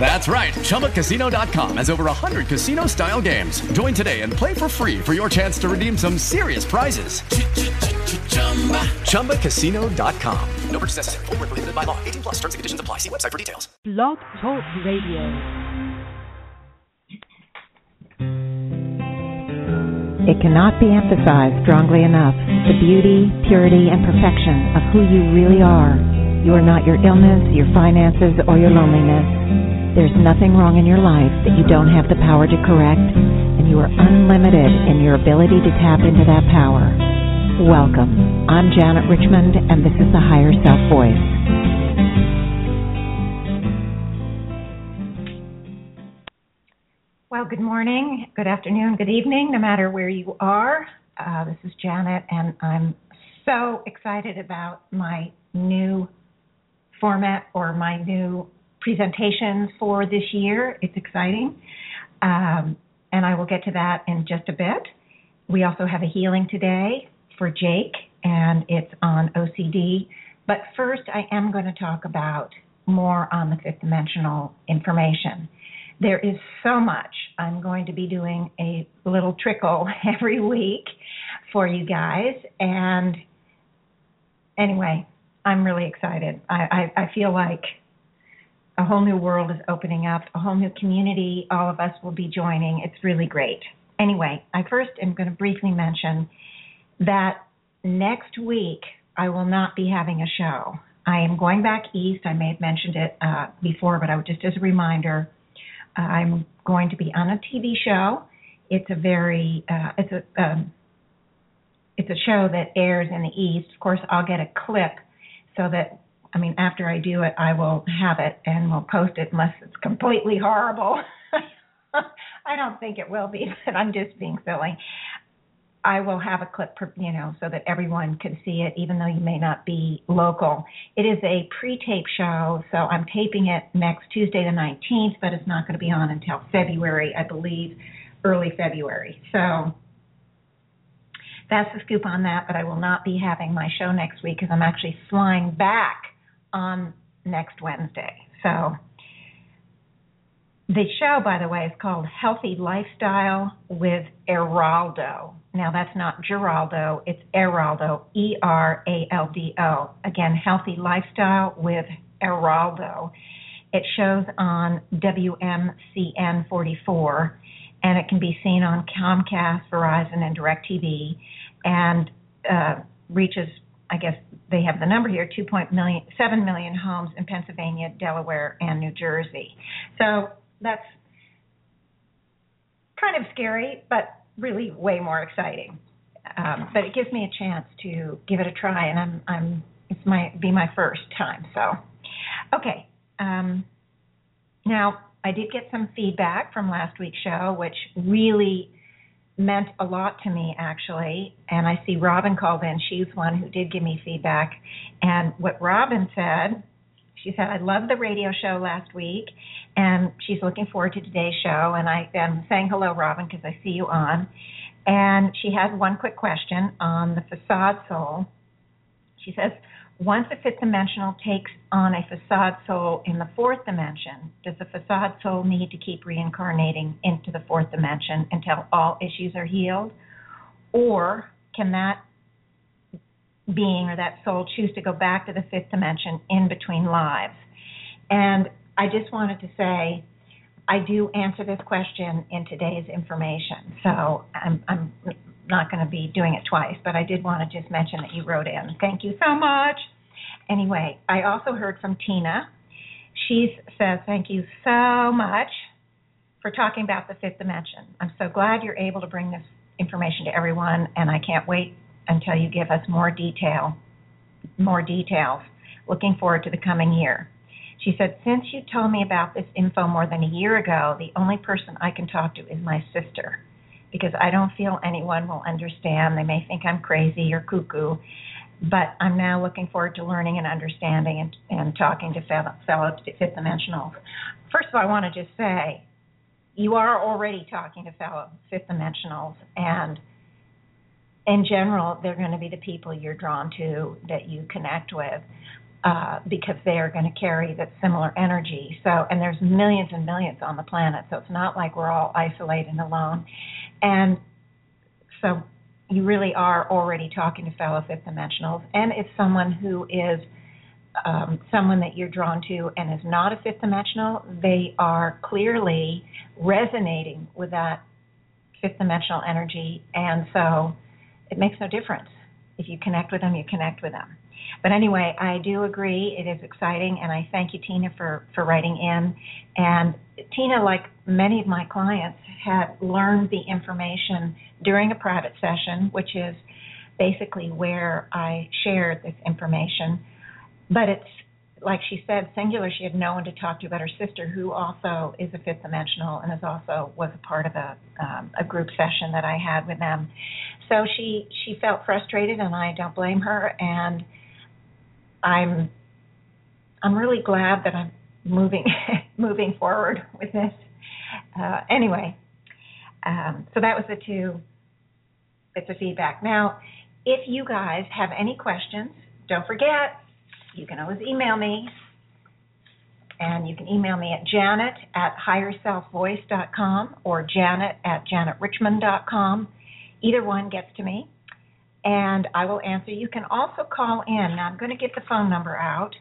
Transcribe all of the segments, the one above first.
That's right. ChumbaCasino.com has over 100 casino style games. Join today and play for free for your chance to redeem some serious prizes. ChumbaCasino.com. No purchase necessary. Full prohibited by law. 18 plus terms and conditions apply. See website for details. Blog Talk Radio. It cannot be emphasized strongly enough the beauty, purity, and perfection of who you really are. You are not your illness, your finances, or your loneliness. There's nothing wrong in your life that you don't have the power to correct, and you are unlimited in your ability to tap into that power. Welcome. I'm Janet Richmond, and this is the Higher Self Voice. Well, good morning, good afternoon, good evening, no matter where you are. Uh, this is Janet, and I'm so excited about my new format or my new presentations for this year. It's exciting. Um, and I will get to that in just a bit. We also have a healing today for Jake, and it's on OCD. But first, I am going to talk about more on the fifth dimensional information. There is so much. I'm going to be doing a little trickle every week for you guys. And anyway, I'm really excited. I, I, I feel like a whole new world is opening up, a whole new community. All of us will be joining. It's really great. Anyway, I first am going to briefly mention that next week I will not be having a show. I am going back east. I may have mentioned it uh, before, but I would just as a reminder, uh, I'm going to be on a TV show. It's a very uh, it's a um, it's a show that airs in the east. Of course, I'll get a clip so that I mean after I do it, I will have it and we'll post it unless it's completely horrible. I don't think it will be, but I'm just being silly. I will have a clip, you know, so that everyone can see it, even though you may not be local. It is a pre-tape show, so I'm taping it next Tuesday the 19th, but it's not going to be on until February, I believe, early February. So that's the scoop on that. But I will not be having my show next week because I'm actually flying back on next Wednesday. So the show, by the way, is called Healthy Lifestyle with Eraldo. Now, that's not Geraldo, it's Eraldo, E R A L D O. Again, Healthy Lifestyle with Eraldo. It shows on WMCN 44, and it can be seen on Comcast, Verizon, and DirecTV, and uh, reaches, I guess they have the number here, 2.7 million homes in Pennsylvania, Delaware, and New Jersey. So that's kind of scary, but really way more exciting. Um, but it gives me a chance to give it a try, and I'm I'm it's my be my first time. So, okay. Um, now I did get some feedback from last week's show, which really meant a lot to me actually. And I see Robin called in; she's one who did give me feedback. And what Robin said, she said, "I loved the radio show last week." and she's looking forward to today's show. And I am saying hello, Robin, because I see you on. And she had one quick question on the facade soul. She says, once a fifth dimensional takes on a facade soul in the fourth dimension, does the facade soul need to keep reincarnating into the fourth dimension until all issues are healed? Or can that being or that soul choose to go back to the fifth dimension in between lives? And I just wanted to say I do answer this question in today's information. So I'm, I'm not going to be doing it twice, but I did want to just mention that you wrote in. Thank you so much. Anyway, I also heard from Tina. She says, Thank you so much for talking about the fifth dimension. I'm so glad you're able to bring this information to everyone, and I can't wait until you give us more detail, more details. Looking forward to the coming year. She said, Since you told me about this info more than a year ago, the only person I can talk to is my sister because I don't feel anyone will understand. They may think I'm crazy or cuckoo. But I'm now looking forward to learning and understanding and, and talking to fellow, fellow fifth dimensionals. First of all, I want to just say you are already talking to fellow fifth dimensionals, and in general, they're going to be the people you're drawn to that you connect with. Uh, because they are going to carry that similar energy. So, and there's millions and millions on the planet, so it's not like we're all isolated and alone. And so, you really are already talking to fellow fifth dimensionals, and it's someone who is um, someone that you're drawn to and is not a fifth dimensional. They are clearly resonating with that fifth dimensional energy, and so it makes no difference. If you connect with them, you connect with them. But anyway, I do agree. It is exciting, and I thank you, Tina, for for writing in. And Tina, like many of my clients, had learned the information during a private session, which is basically where I shared this information. But it's like she said, singular. She had no one to talk to about her sister, who also is a fifth dimensional and is also was a part of a um, a group session that I had with them. So she she felt frustrated, and I don't blame her. And I'm I'm really glad that I'm moving moving forward with this. Uh, anyway, um, so that was the two bits of feedback. Now, if you guys have any questions, don't forget you can always email me. And you can email me at janet at higherselfvoice.com or janet at janetrichmond.com. Either one gets to me and I will answer. You can also call in. Now, I'm going to get the phone number out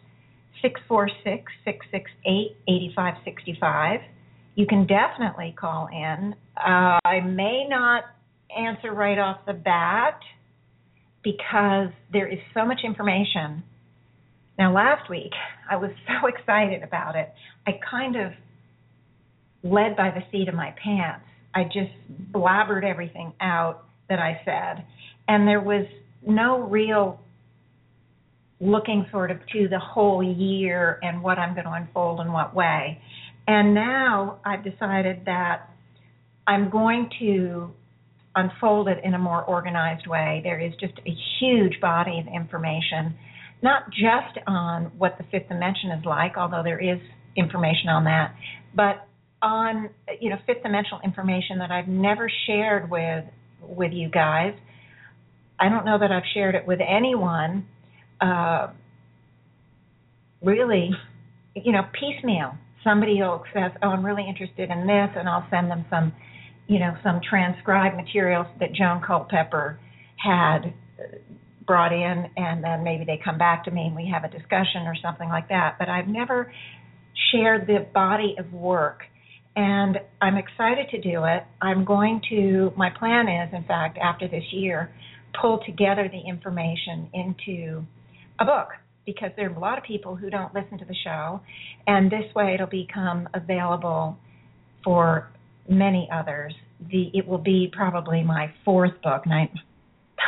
646 668 8565. You can definitely call in. Uh, I may not answer right off the bat because there is so much information. Now, last week, I was so excited about it. I kind of led by the seat of my pants. I just blabbered everything out that I said and there was no real looking sort of to the whole year and what I'm going to unfold in what way. And now I've decided that I'm going to unfold it in a more organized way. There is just a huge body of information, not just on what the fifth dimension is like, although there is information on that, but on you know fifth dimensional information that I've never shared with with you guys I don't know that I've shared it with anyone. Uh, really, you know, piecemeal. Somebody will says, "Oh, I'm really interested in this," and I'll send them some, you know, some transcribed materials that Joan Culpepper had brought in, and then maybe they come back to me and we have a discussion or something like that. But I've never shared the body of work and I'm excited to do it. I'm going to, my plan is, in fact, after this year, pull together the information into a book because there are a lot of people who don't listen to the show, and this way it'll become available for many others. The it will be probably my fourth book, and I'm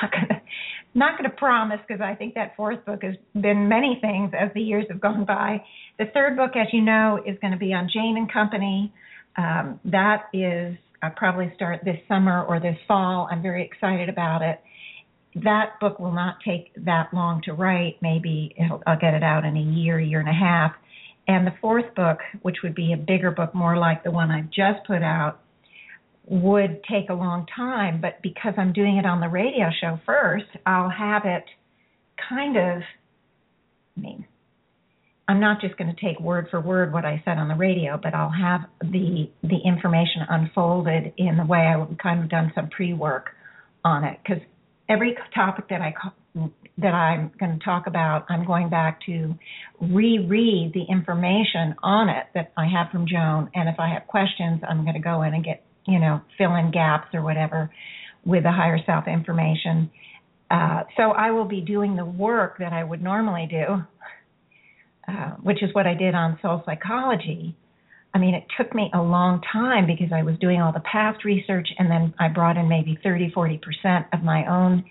not gonna not gonna promise because I think that fourth book has been many things as the years have gone by. The third book, as you know, is going to be on Jane and Company. Um, that is I'll probably start this summer or this fall. I'm very excited about it that book will not take that long to write. Maybe I'll get it out in a year, year and a half. And the fourth book, which would be a bigger book, more like the one I've just put out, would take a long time. But because I'm doing it on the radio show first, I'll have it kind of, I mean, I'm not just going to take word for word what I said on the radio, but I'll have the the information unfolded in the way I would kind of done some pre work on it because every topic that I that I'm going to talk about, I'm going back to reread the information on it that I have from Joan, and if I have questions, I'm going to go in and get you know fill in gaps or whatever with the higher self information. Uh, so I will be doing the work that I would normally do, uh, which is what I did on soul psychology. I mean, it took me a long time because I was doing all the past research and then I brought in maybe 30, 40% of my own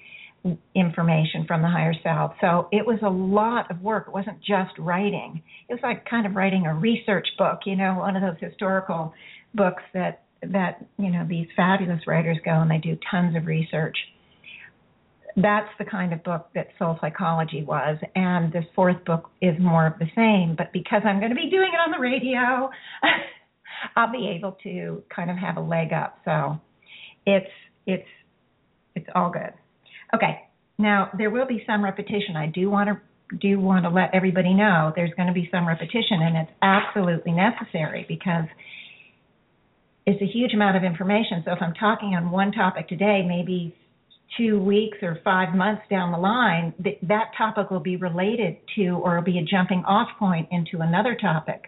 information from the higher self. So it was a lot of work. It wasn't just writing. It was like kind of writing a research book, you know, one of those historical books that that, you know, these fabulous writers go and they do tons of research. That's the kind of book that Soul Psychology was. And this fourth book is more of the same. But because I'm going to be doing it on the radio, I'll be able to kind of have a leg up. So it's it's it's all good. Okay. Now there will be some repetition. I do want to do want to let everybody know there's going to be some repetition and it's absolutely necessary because it's a huge amount of information. So if I'm talking on one topic today, maybe two weeks or five months down the line, that, that topic will be related to or will be a jumping off point into another topic.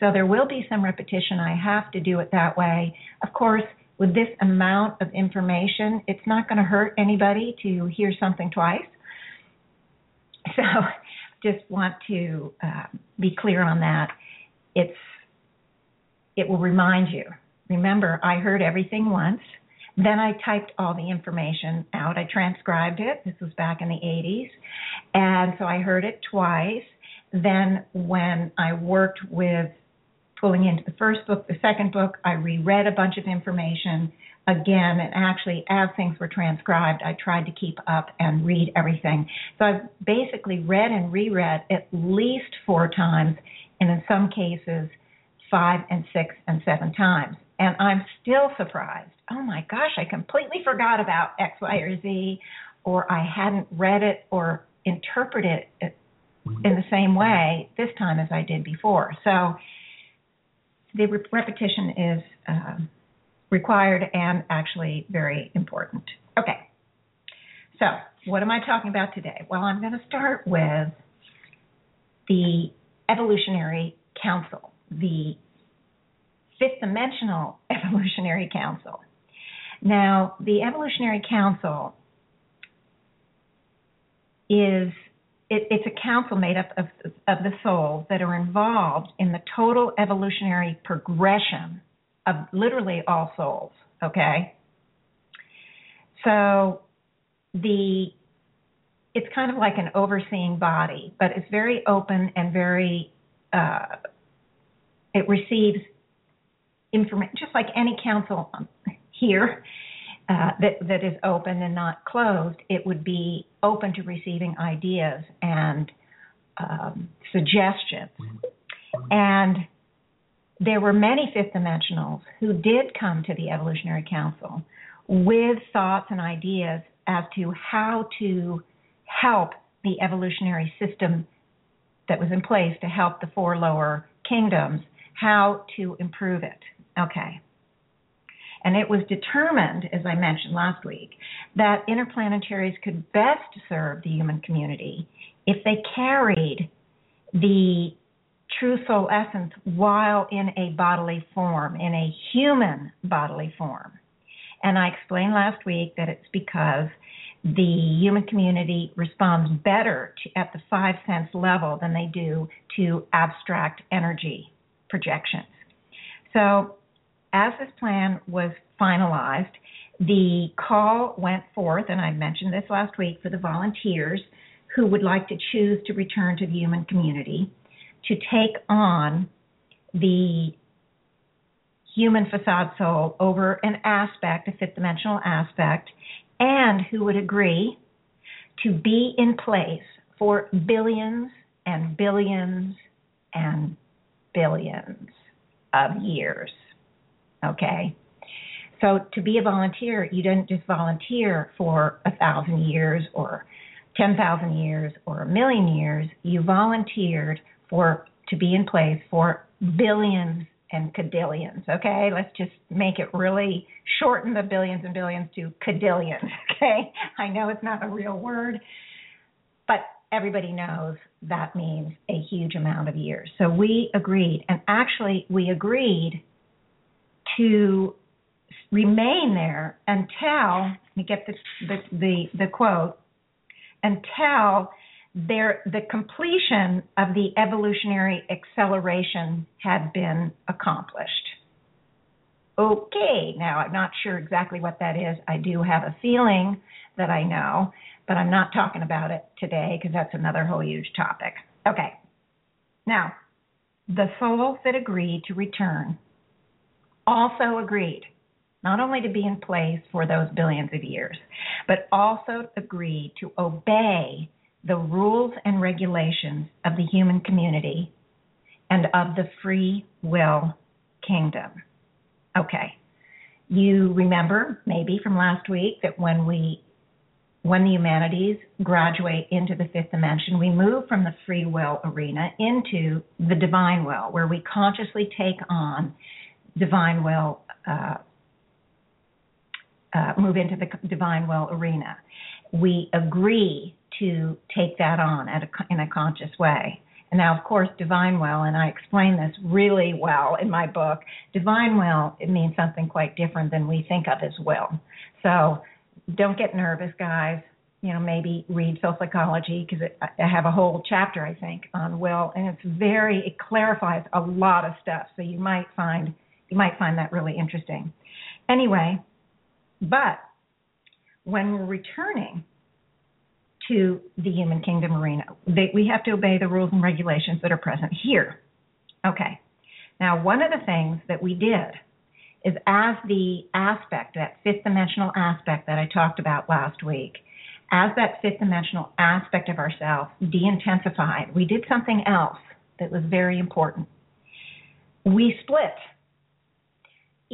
So there will be some repetition. I have to do it that way. Of course, with this amount of information, it's not going to hurt anybody to hear something twice. So just want to uh, be clear on that. It's it will remind you. Remember, I heard everything once. Then I typed all the information out. I transcribed it. This was back in the 80s. And so I heard it twice. Then when I worked with pulling into the first book, the second book, I reread a bunch of information again. And actually, as things were transcribed, I tried to keep up and read everything. So I've basically read and reread at least four times, and in some cases, five and six and seven times. And I'm still surprised. Oh my gosh, I completely forgot about X, Y, or Z, or I hadn't read it or interpreted it in the same way this time as I did before. So the re- repetition is uh, required and actually very important. Okay, so what am I talking about today? Well, I'm going to start with the Evolutionary Council, the Fifth Dimensional Evolutionary Council. Now, the Evolutionary Council is it, it's a council made up of, of the souls that are involved in the total evolutionary progression of literally all souls. Okay, so the it's kind of like an overseeing body, but it's very open and very uh, it receives information just like any council here uh, that that is open and not closed, it would be open to receiving ideas and um, suggestions. And there were many fifth dimensionals who did come to the Evolutionary Council with thoughts and ideas as to how to help the evolutionary system that was in place to help the four lower kingdoms, how to improve it. Okay. And it was determined, as I mentioned last week, that interplanetaries could best serve the human community if they carried the true soul essence while in a bodily form, in a human bodily form. And I explained last week that it's because the human community responds better to, at the five sense level than they do to abstract energy projections. So as this plan was finalized, the call went forth, and I mentioned this last week, for the volunteers who would like to choose to return to the human community to take on the human facade soul over an aspect, a fifth dimensional aspect, and who would agree to be in place for billions and billions and billions of years. Okay? So to be a volunteer, you didn't just volunteer for a thousand years or 10,000 years or a million years. You volunteered for to be in place for billions and cadillions. Okay, let's just make it really shorten the billions and billions to cadillions. Okay, I know it's not a real word, but everybody knows that means a huge amount of years. So we agreed, and actually we agreed to remain there until let me get the the the, the quote until there the completion of the evolutionary acceleration had been accomplished. Okay, now I'm not sure exactly what that is. I do have a feeling that I know, but I'm not talking about it today because that's another whole huge topic. Okay. Now, the souls that agreed to return also agreed not only to be in place for those billions of years, but also agreed to obey the rules and regulations of the human community and of the free will kingdom. Okay. You remember maybe from last week that when we when the humanities graduate into the fifth dimension, we move from the free will arena into the divine will, where we consciously take on divine will, uh, uh, move into the divine will arena. We agree to take that on a, in a conscious way. And now, of course, divine will, and I explain this really well in my book. Divine will, it means something quite different than we think of as will. So don't get nervous, guys. You know, maybe read Soul Psychology because I have a whole chapter, I think, on will, and it's very it clarifies a lot of stuff. So you might find you might find that really interesting. Anyway, but when we're returning to the human kingdom arena, they, we have to obey the rules and regulations that are present here. Okay. Now, one of the things that we did is as the aspect, that fifth dimensional aspect that I talked about last week, as that fifth dimensional aspect of ourselves de intensified, we did something else that was very important. We split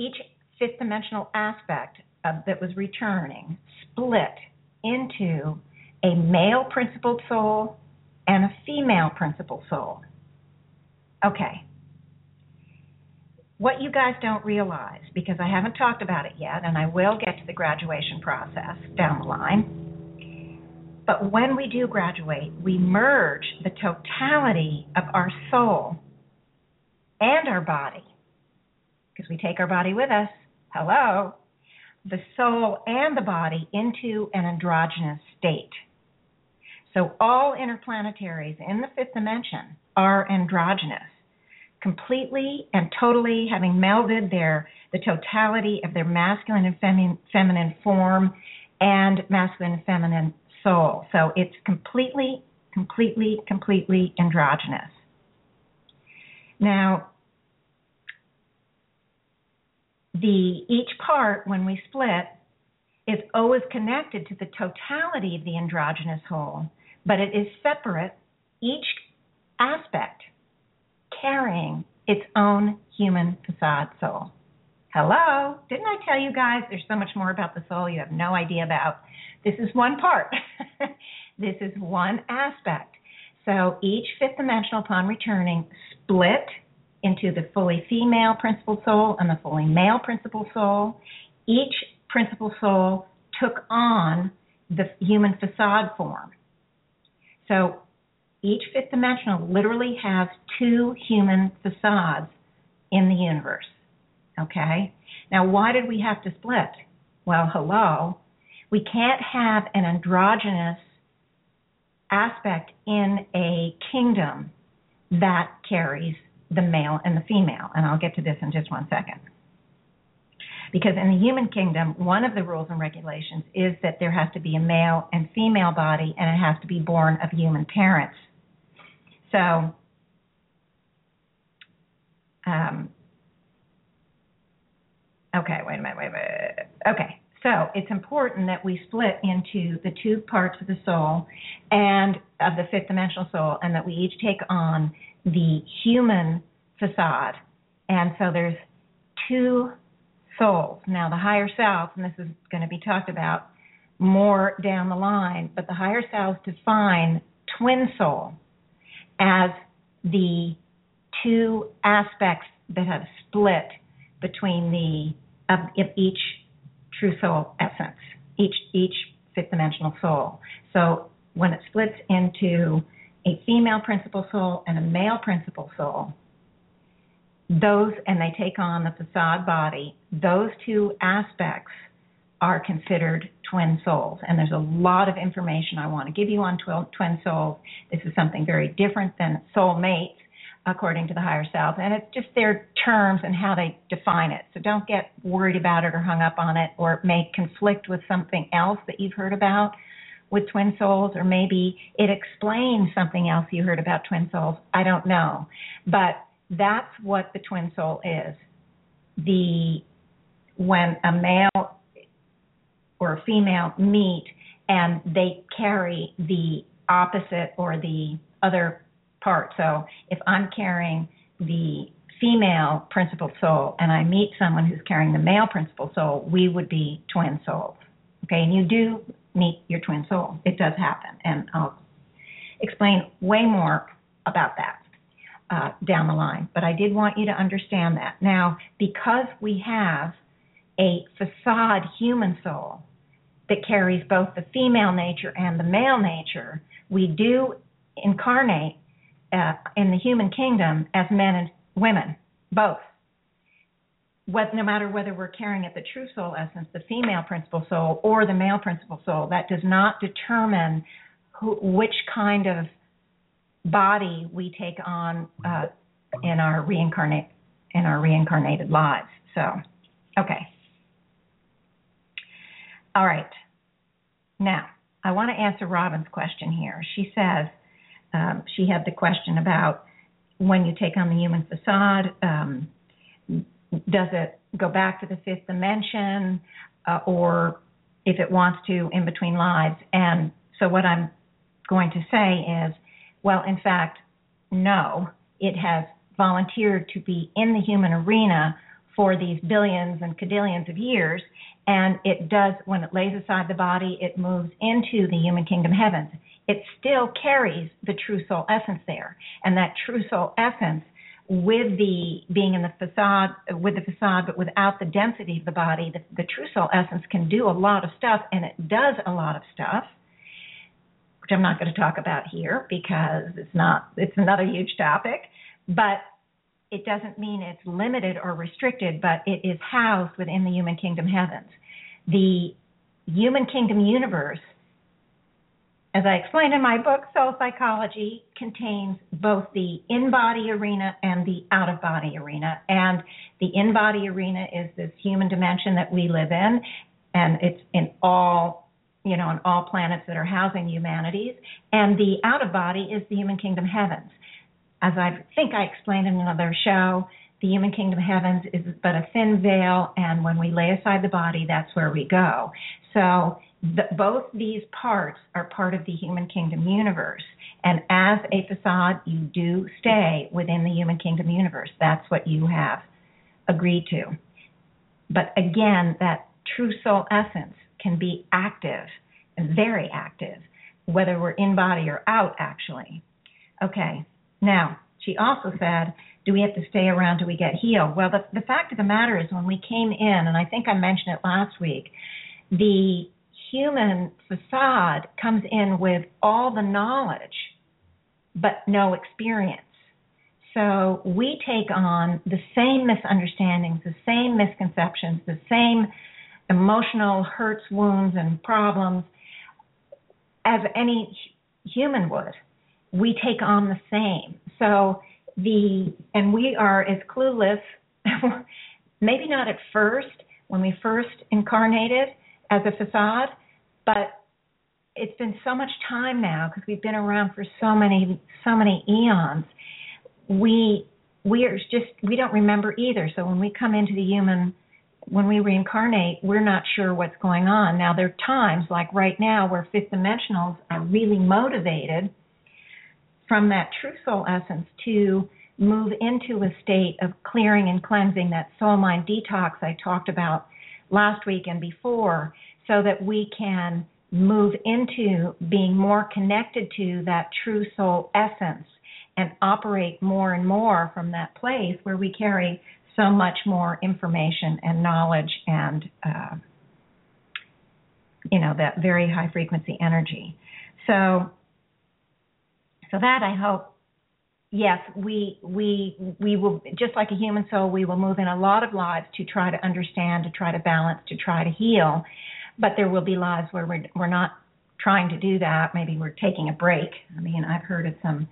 each fifth dimensional aspect of, that was returning, split into a male principled soul and a female principled soul. Okay, what you guys don't realize, because I haven't talked about it yet, and I will get to the graduation process down the line, but when we do graduate, we merge the totality of our soul and our body, because we take our body with us. Hello. The soul and the body into an androgynous state. So all interplanetaries in the fifth dimension are androgynous completely and totally having melded their the totality of their masculine and feminine, feminine form and masculine and feminine soul. So it's completely, completely, completely androgynous. Now, the each part when we split is always connected to the totality of the androgynous whole, but it is separate. Each aspect carrying its own human facade soul. Hello? Didn't I tell you guys there's so much more about the soul you have no idea about? This is one part. this is one aspect. So each fifth dimensional, upon returning, split into the fully female principal soul and the fully male principal soul. Each principal soul took on the human facade form. So each fifth dimensional literally has two human facades in the universe. Okay? Now, why did we have to split? Well, hello. We can't have an androgynous aspect in a kingdom that carries the male and the female. And I'll get to this in just one second. Because in the human kingdom, one of the rules and regulations is that there has to be a male and female body and it has to be born of human parents. So, um, okay, wait a minute, wait a minute. Okay, so it's important that we split into the two parts of the soul and of the fifth dimensional soul, and that we each take on the human facade. And so there's two souls. Now, the higher self, and this is going to be talked about more down the line, but the higher selves define twin soul as the two aspects that have split between the of, of each true soul essence, each each fifth dimensional soul. So when it splits into a female principal soul and a male principal soul, those and they take on the facade body, those two aspects are considered twin souls. And there's a lot of information I want to give you on tw- twin souls. This is something very different than soul mates, according to the higher self. And it's just their terms and how they define it. So don't get worried about it or hung up on it, or it may conflict with something else that you've heard about with twin souls, or maybe it explains something else you heard about twin souls. I don't know. But that's what the twin soul is. The when a male or a female meet and they carry the opposite or the other part. So if I'm carrying the female principal soul and I meet someone who's carrying the male principal soul, we would be twin souls. Okay, and you do meet your twin soul. It does happen, and I'll explain way more about that uh, down the line. But I did want you to understand that. Now, because we have a facade human soul that carries both the female nature and the male nature, we do incarnate uh, in the human kingdom as men and women, both. What, no matter whether we're carrying at the true soul essence, the female principal soul, or the male principal soul, that does not determine who, which kind of body we take on uh, in our reincarnate in our reincarnated lives. So, okay. All right. Now, I want to answer Robin's question here. She says um, she had the question about when you take on the human facade, um, does it go back to the fifth dimension uh, or if it wants to in between lives? And so, what I'm going to say is, well, in fact, no, it has volunteered to be in the human arena for these billions and cadillions of years. And it does, when it lays aside the body, it moves into the human kingdom heavens. It still carries the true soul essence there. And that true soul essence, with the being in the facade, with the facade, but without the density of the body, the, the true soul essence can do a lot of stuff, and it does a lot of stuff which I'm not going to talk about here because it's not it's another huge topic, but it doesn't mean it's limited or restricted, but it is housed within the human kingdom heavens. The human kingdom universe, as I explained in my book, Soul Psychology, contains both the in body arena and the out of body arena. And the in body arena is this human dimension that we live in, and it's in all you know, on all planets that are housing humanities. And the out of body is the human kingdom heavens. As I think I explained in another show, the human kingdom heavens is but a thin veil, and when we lay aside the body, that's where we go. So the, both these parts are part of the human kingdom universe. And as a facade, you do stay within the human kingdom universe. That's what you have agreed to. But again, that true soul essence can be active very active, whether we're in body or out, actually. Okay, now, she also said, do we have to stay around till we get healed? Well, the, the fact of the matter is, when we came in, and I think I mentioned it last week, the human facade comes in with all the knowledge, but no experience. So we take on the same misunderstandings, the same misconceptions, the same emotional hurts, wounds, and problems as any human would. We take on the same. So the and we are as clueless, maybe not at first when we first incarnated as a facade, but it's been so much time now because we've been around for so many so many eons. We we are just we don't remember either. So when we come into the human when we reincarnate, we're not sure what's going on. Now, there are times, like right now, where fifth dimensionals are really motivated from that true soul essence to move into a state of clearing and cleansing that soul mind detox I talked about last week and before, so that we can move into being more connected to that true soul essence and operate more and more from that place where we carry so much more information and knowledge and uh, you know that very high frequency energy. So so that I hope yes we we we will just like a human soul we will move in a lot of lives to try to understand to try to balance to try to heal but there will be lives where we're we're not trying to do that maybe we're taking a break i mean i've heard of some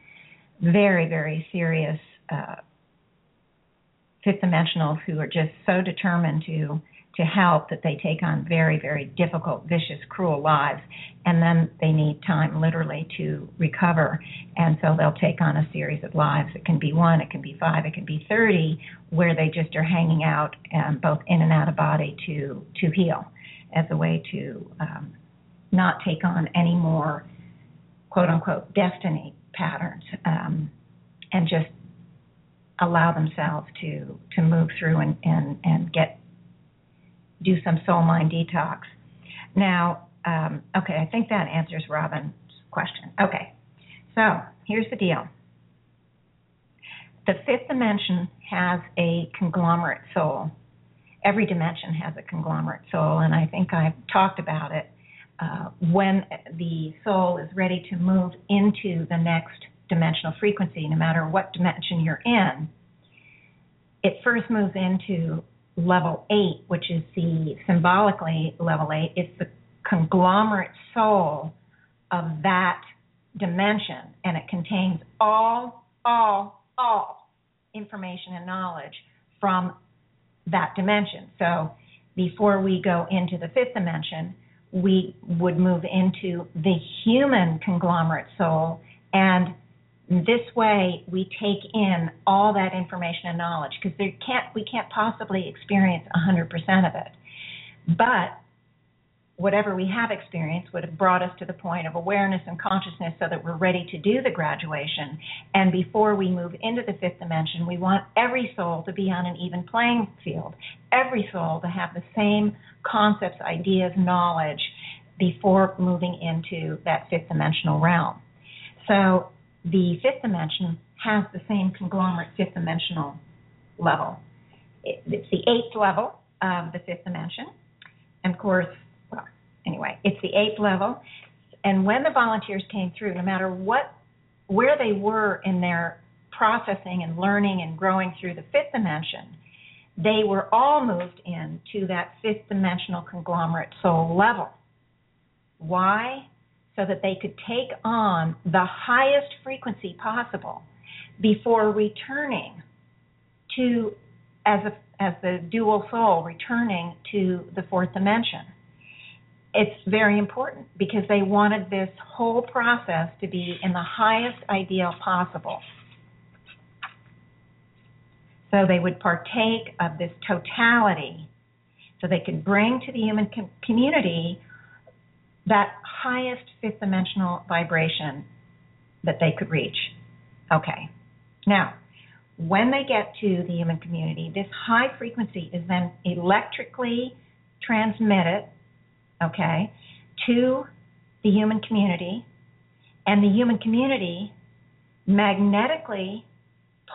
very very serious uh, fifth dimensionals who are just so determined to to help that they take on very, very difficult, vicious, cruel lives, and then they need time literally to recover. And so they'll take on a series of lives. It can be one, it can be five, it can be 30, where they just are hanging out um, both in and out of body to, to heal as a way to um, not take on any more quote unquote destiny patterns um, and just allow themselves to to move through and, and, and get do some soul mind detox. Now, um, okay, I think that answers Robin's question. Okay, so here's the deal. The fifth dimension has a conglomerate soul. Every dimension has a conglomerate soul, and I think I've talked about it. Uh, when the soul is ready to move into the next dimensional frequency, no matter what dimension you're in, it first moves into level eight, which is the symbolically level eight, it's the conglomerate soul of that dimension, and it contains all, all, all information and knowledge from that dimension. So before we go into the fifth dimension, we would move into the human conglomerate soul and this way we take in all that information and knowledge because can't we can't possibly experience 100% of it but whatever we have experienced would have brought us to the point of awareness and consciousness so that we're ready to do the graduation and before we move into the fifth dimension we want every soul to be on an even playing field every soul to have the same concepts ideas knowledge before moving into that fifth dimensional realm so the fifth dimension has the same conglomerate fifth dimensional level. it's the eighth level of the fifth dimension. And of course, anyway, it's the eighth level. And when the volunteers came through, no matter what, where they were in their processing and learning and growing through the fifth dimension, they were all moved into that fifth dimensional conglomerate soul level. Why? so that they could take on the highest frequency possible before returning to as a, as the dual soul returning to the fourth dimension. It's very important because they wanted this whole process to be in the highest ideal possible. So they would partake of this totality so they could bring to the human com- community that highest fifth dimensional vibration that they could reach. Okay. Now, when they get to the human community, this high frequency is then electrically transmitted, okay, to the human community, and the human community magnetically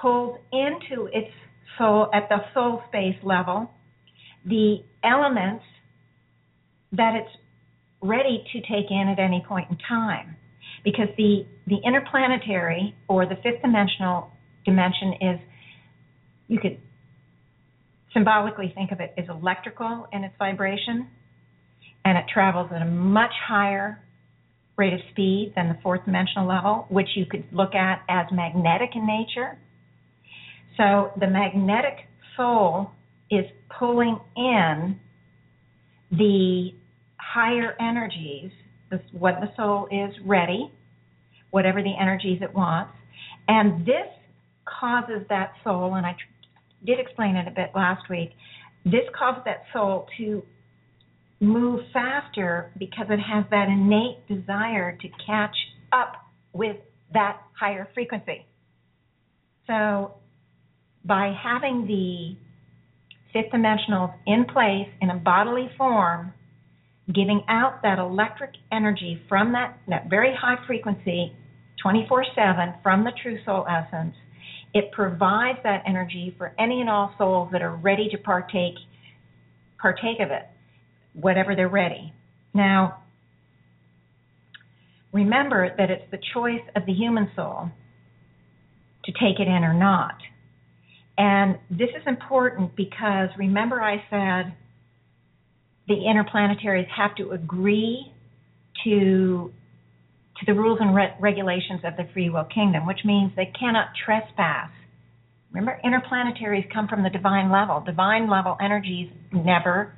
pulls into its soul at the soul space level the elements that it's ready to take in at any point in time. Because the, the interplanetary or the fifth dimensional dimension is, you could symbolically think of it as electrical in its vibration, and it travels at a much higher rate of speed than the fourth dimensional level, which you could look at as magnetic in nature. So the magnetic soul is pulling in the higher energies, what the soul is ready, whatever the energies it wants, and this causes that soul, and I did explain it a bit last week, this causes that soul to move faster because it has that innate desire to catch up with that higher frequency. So, by having the fifth dimensionals in place in a bodily form, giving out that electric energy from that, that very high frequency 24 7 from the true soul essence. It provides that energy for any and all souls that are ready to partake partake of it, whatever they're ready. Now, remember that it's the choice of the human soul to take it in or not. And this is important because remember I said the interplanetaries have to agree to to the rules and re- regulations of the free will kingdom, which means they cannot trespass Remember, interplanetaries come from the divine level. Divine level energies never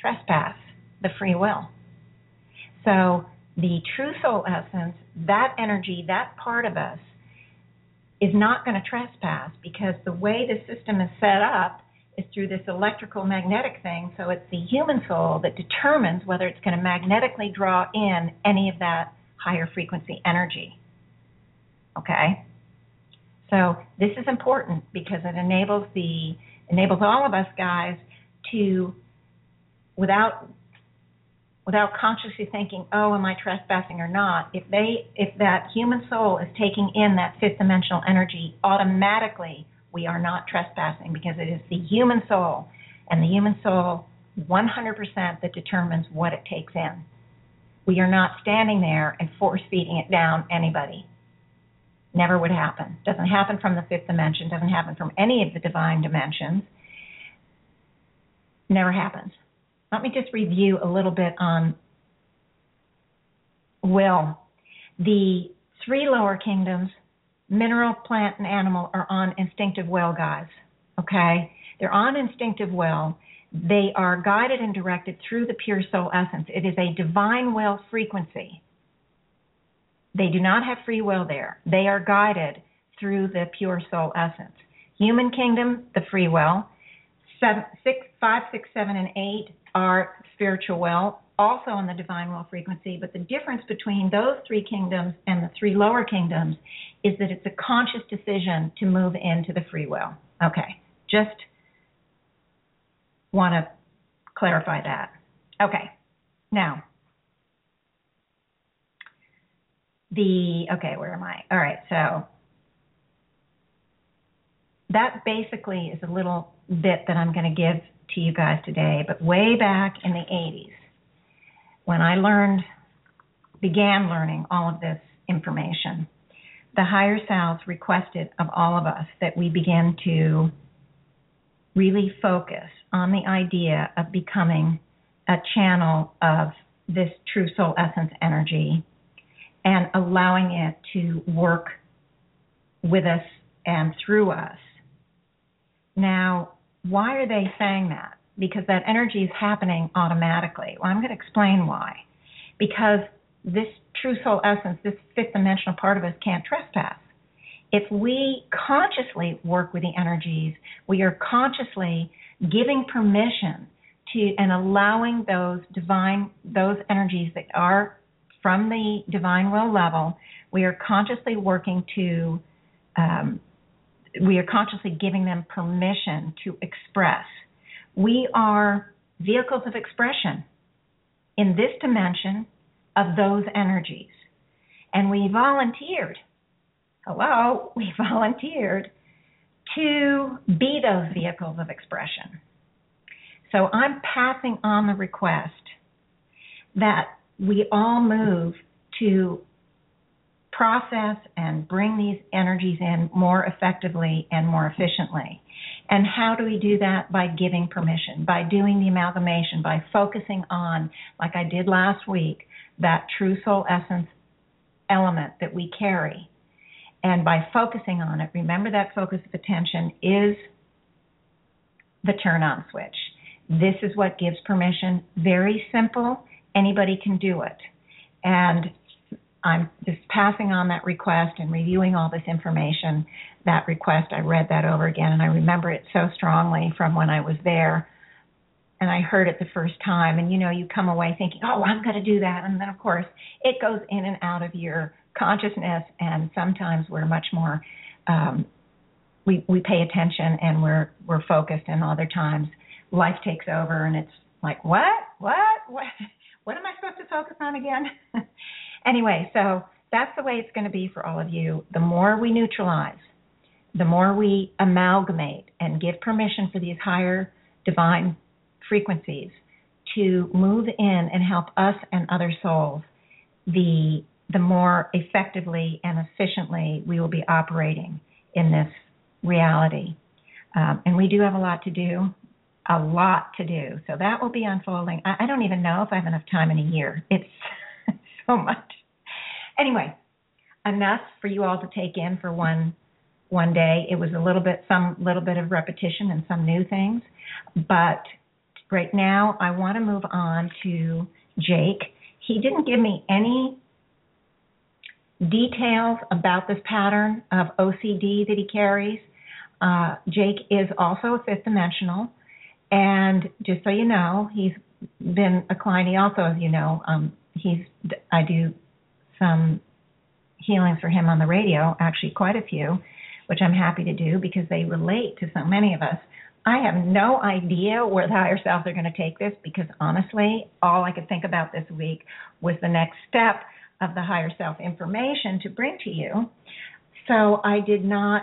trespass the free will. So the true soul essence, that energy, that part of us, is not going to trespass because the way the system is set up is through this electrical magnetic thing. So it's the human soul that determines whether it's going to magnetically draw in any of that higher frequency energy. Okay? So this is important because it enables the enables all of us guys to without without consciously thinking, "Oh, am I trespassing or not?" If they if that human soul is taking in that fifth dimensional energy, automatically we are not trespassing because it is the human soul and the human soul 100% that determines what it takes in. We are not standing there and force feeding it down anybody. Never would happen. Doesn't happen from the fifth dimension, doesn't happen from any of the divine dimensions. Never happens. Let me just review a little bit on will. The three lower kingdoms, mineral, plant, and animal, are on instinctive will, guys. Okay? They're on instinctive will. They are guided and directed through the pure soul essence. It is a divine will frequency. They do not have free will there. They are guided through the pure soul essence. Human kingdom, the free will. Seven, six, five, six, seven, and eight are spiritual will, also on the divine will frequency. But the difference between those three kingdoms and the three lower kingdoms is that it's a conscious decision to move into the free will. Okay, just want to clarify that. Okay, now the okay, where am I? All right, so that basically is a little bit that I'm going to give to you guys today. But way back in the 80s, when I learned, began learning all of this information, the higher selves requested of all of us that we begin to really focus on the idea of becoming a channel of this true soul essence energy and allowing it to work with us and through us. Now, why are they saying that? Because that energy is happening automatically. Well, I'm going to explain why. Because this true soul essence, this fifth dimensional part of us can't trespass. If we consciously work with the energies, we are consciously giving permission to and allowing those divine those energies that are from the divine will level, we are consciously working to, um, we are consciously giving them permission to express. We are vehicles of expression in this dimension of those energies. And we volunteered, hello, we volunteered to be those vehicles of expression. So I'm passing on the request that we all move to process and bring these energies in more effectively and more efficiently. And how do we do that? By giving permission, by doing the amalgamation, by focusing on, like I did last week, that true soul essence element that we carry. And by focusing on it, remember that focus of attention is the turn on switch. This is what gives permission. Very simple anybody can do it. And I'm just passing on that request and reviewing all this information. That request, I read that over again, and I remember it so strongly from when I was there. And I heard it the first time, and you know, you come away thinking, "Oh, I'm going to do that," and then of course it goes in and out of your consciousness, and sometimes we're much more um, we we pay attention and we're we're focused, and other times life takes over, and it's like, "What? What? What?" what am I supposed to focus on again? anyway, so that's the way it's going to be for all of you. The more we neutralize, the more we amalgamate and give permission for these higher divine frequencies to move in and help us and other souls, the the more effectively and efficiently we will be operating in this reality. Um, and we do have a lot to do a lot to do. So that will be unfolding. I, I don't even know if I have enough time in a year. It's so much. Anyway, enough for you all to take in for one one day. It was a little bit, some little bit of repetition and some new things. But right now, I want to move on to Jake. He didn't give me any details about this pattern of OCD that he carries. Uh, Jake is also a fifth dimensional, and just so you know, he's been a client. He also, as you know, um, he's I do some healings for him on the radio, actually quite a few, which I'm happy to do because they relate to so many of us. I have no idea where the higher selves are going to take this because honestly, all I could think about this week was the next step of the higher self information to bring to you. So I did not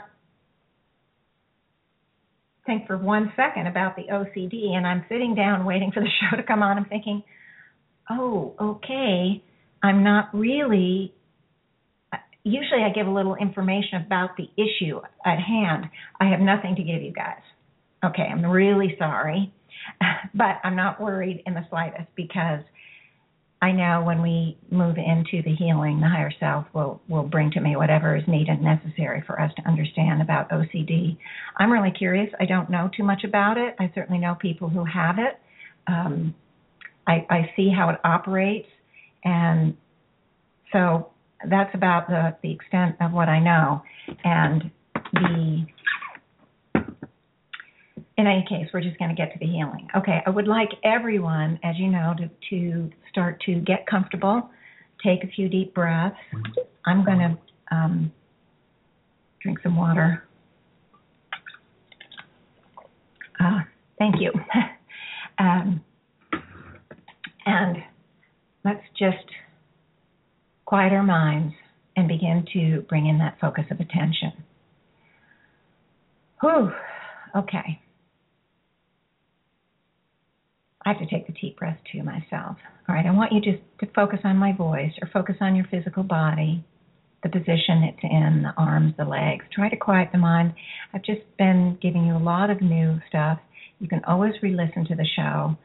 think for one second about the OCD, and I'm sitting down waiting for the show to come on. I'm thinking, oh, okay, I'm not really. Usually, I give a little information about the issue at hand. I have nothing to give you guys. Okay, I'm really sorry, but I'm not worried in the slightest because I know when we move into the healing, the higher self will will bring to me whatever is needed and necessary for us to understand about OCD. I'm really curious. I don't know too much about it. I certainly know people who have it. Um, I, I see how it operates, and so that's about the the extent of what I know. And the in any case, we're just going to get to the healing. Okay, I would like everyone, as you know, to, to start to get comfortable, take a few deep breaths. I'm going to um, drink some water. Uh, thank you. um, and let's just quiet our minds and begin to bring in that focus of attention. Whew. Okay. I have to take the deep breath too myself. All right, I want you just to focus on my voice or focus on your physical body, the position it's in, the arms, the legs. Try to quiet the mind. I've just been giving you a lot of new stuff. You can always re listen to the show,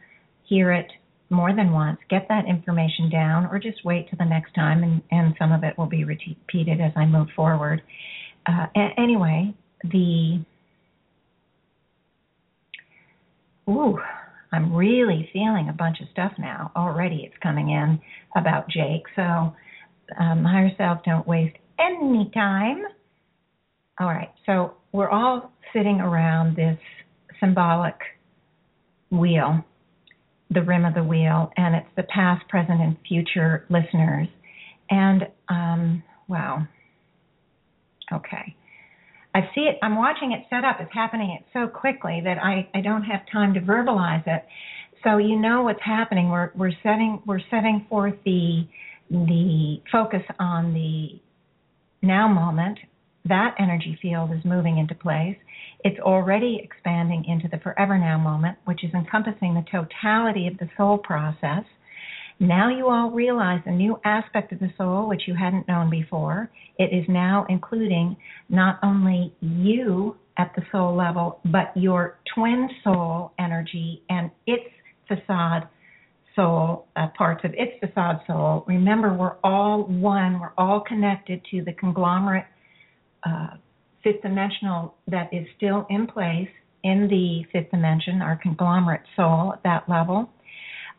hear it more than once, get that information down, or just wait till the next time, and, and some of it will be repeated as I move forward. Uh, a- anyway, the. Ooh, I'm really feeling a bunch of stuff now. Already it's coming in about Jake. So, um, higher self, don't waste any time. All right, so we're all sitting around this symbolic wheel, the rim of the wheel, and it's the past, present, and future listeners. And, um, wow. Okay. I see it. I'm watching it set up. It's happening so quickly that I, I don't have time to verbalize it. So you know what's happening. We're we're setting we're setting forth the the focus on the now moment. That energy field is moving into place. It's already expanding into the forever now moment, which is encompassing the totality of the soul process. Now you all realize a new aspect of the soul which you hadn't known before. It is now including not only you at the soul level, but your twin soul energy and its facade soul, uh, parts of its facade soul. Remember, we're all one, we're all connected to the conglomerate uh, fifth dimensional that is still in place in the fifth dimension, our conglomerate soul at that level.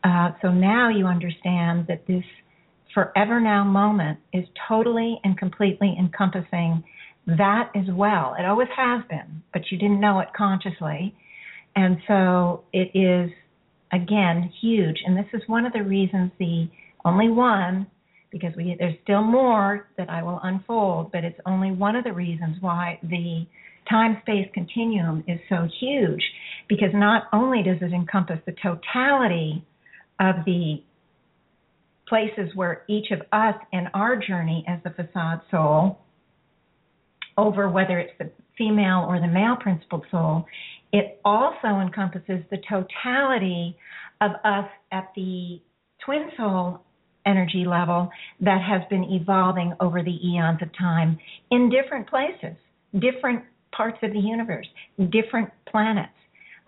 Uh, so now you understand that this forever now moment is totally and completely encompassing that as well. It always has been, but you didn't know it consciously. And so it is, again, huge. And this is one of the reasons the only one, because we, there's still more that I will unfold, but it's only one of the reasons why the time space continuum is so huge, because not only does it encompass the totality of the places where each of us in our journey as the facade soul, over whether it's the female or the male principled soul, it also encompasses the totality of us at the twin soul energy level that has been evolving over the eons of time in different places, different parts of the universe, different planets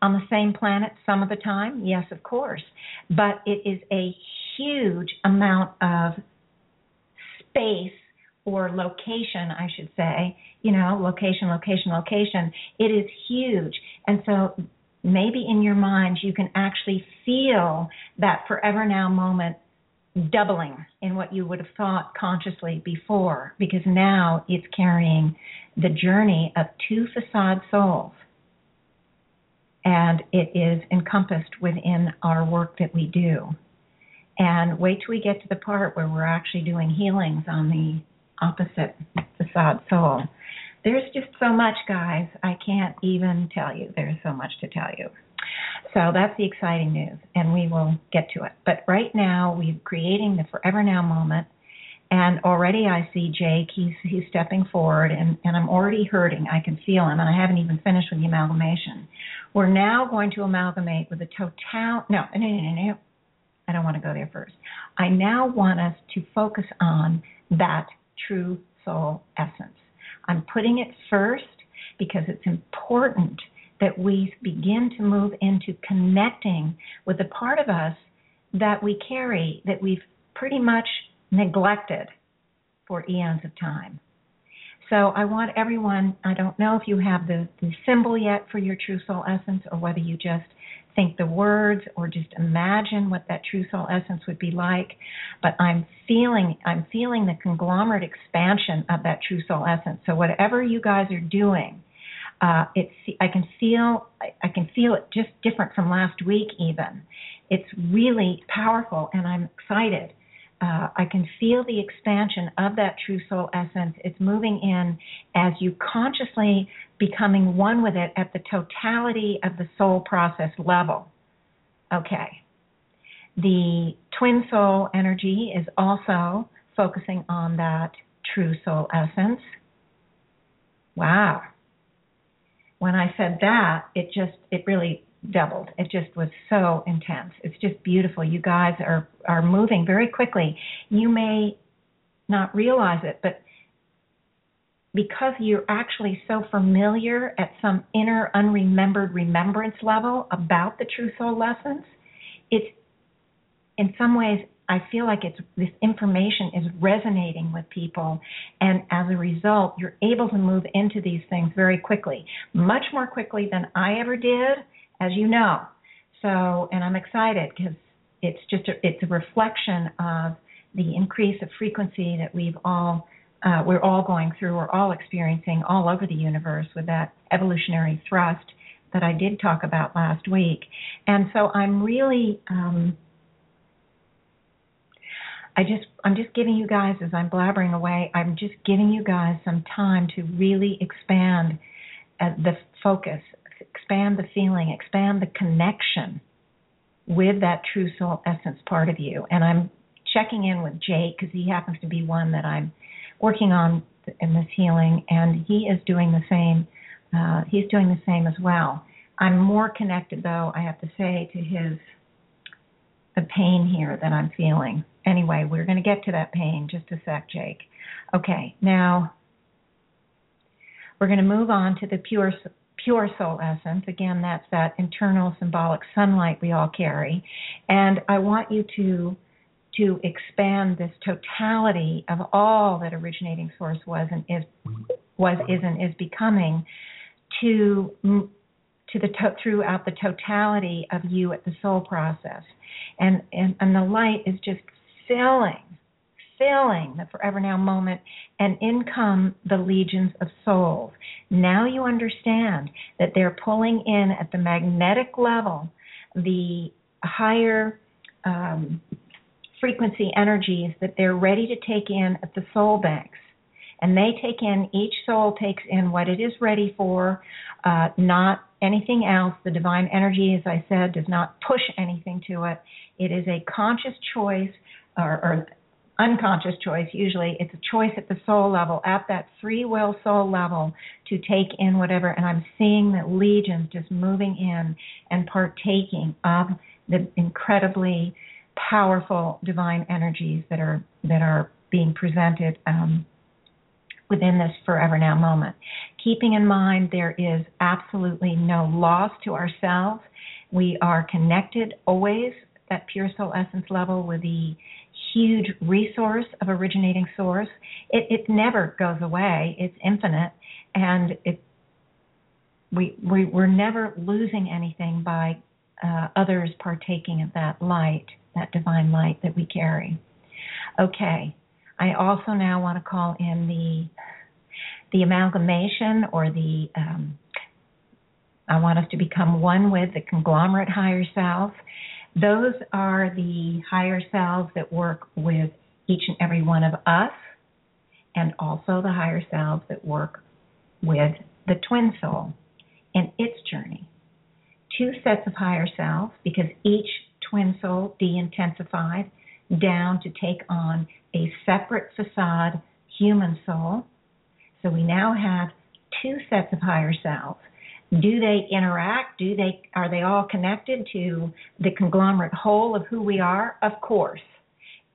on the same planet some of the time? Yes, of course. But it is a huge amount of space or location, I should say, you know, location, location, location, it is huge. And so maybe in your mind you can actually feel that forever now moment doubling in what you would have thought consciously before because now it's carrying the journey of two facade souls. And it is encompassed within our work that we do. And wait till we get to the part where we're actually doing healings on the opposite facade soul. There's just so much guys. I can't even tell you. There's so much to tell you so that's the exciting news, and we will get to it. But right now, we're creating the Forever Now moment, and already I see Jake. He's he's stepping forward, and and I'm already hurting. I can feel him, and I haven't even finished with the amalgamation. We're now going to amalgamate with the total. No, no, no, no, no. I don't want to go there first. I now want us to focus on that true soul essence. I'm putting it first because it's important that we begin to move into connecting with the part of us that we carry that we've pretty much neglected for eons of time. So I want everyone, I don't know if you have the, the symbol yet for your true soul essence or whether you just think the words or just imagine what that true soul essence would be like, but I'm feeling I'm feeling the conglomerate expansion of that true soul essence. So whatever you guys are doing, uh, it's I can feel I can feel it just different from last week even. It's really powerful, and I'm excited. Uh, I can feel the expansion of that true soul essence. It's moving in as you consciously becoming one with it at the totality of the soul process level. Okay. The twin soul energy is also focusing on that true soul essence. Wow when I said that, it just it really doubled. It just was so intense. It's just beautiful. You guys are are moving very quickly. You may not realize it, but because you're actually so familiar at some inner unremembered remembrance level about the true soul essence, it's in some ways I feel like it's this information is resonating with people, and as a result, you're able to move into these things very quickly, much more quickly than I ever did, as you know. So, and I'm excited because it's just a, it's a reflection of the increase of frequency that we've all uh, we're all going through, we're all experiencing all over the universe with that evolutionary thrust that I did talk about last week. And so I'm really um, I just I'm just giving you guys as I'm blabbering away, I'm just giving you guys some time to really expand uh, the focus, expand the feeling, expand the connection with that true soul essence part of you. And I'm checking in with Jake because he happens to be one that I'm working on in this healing, and he is doing the same. Uh, he's doing the same as well. I'm more connected, though, I have to say, to his the pain here that I'm feeling anyway, we're going to get to that pain just a sec, Jake. Okay, now we're going to move on to the pure pure soul essence. Again, that's that internal symbolic sunlight we all carry, and I want you to to expand this totality of all that originating source was and is was is and is becoming to to the to, throughout the totality of you at the soul process and and and the light is just filling, filling the forever now moment, and in come the legions of souls. Now you understand that they're pulling in at the magnetic level the higher um, frequency energies that they're ready to take in at the soul banks. And they take in, each soul takes in what it is ready for, uh, not anything else. The divine energy, as I said, does not push anything to it. It is a conscious choice or, or unconscious choice usually it's a choice at the soul level at that free will soul level to take in whatever and i'm seeing that legions just moving in and partaking of the incredibly powerful divine energies that are that are being presented um, within this forever now moment keeping in mind there is absolutely no loss to ourselves we are connected always at pure soul essence level with the huge resource of originating source. It, it never goes away. It's infinite, and it we, we we're never losing anything by uh, others partaking of that light, that divine light that we carry. Okay, I also now want to call in the the amalgamation or the um, I want us to become one with the conglomerate higher self. Those are the higher selves that work with each and every one of us, and also the higher selves that work with the twin soul in its journey. Two sets of higher selves, because each twin soul de intensified down to take on a separate facade human soul. So we now have two sets of higher selves. Do they interact? Do they are they all connected to the conglomerate whole of who we are? Of course.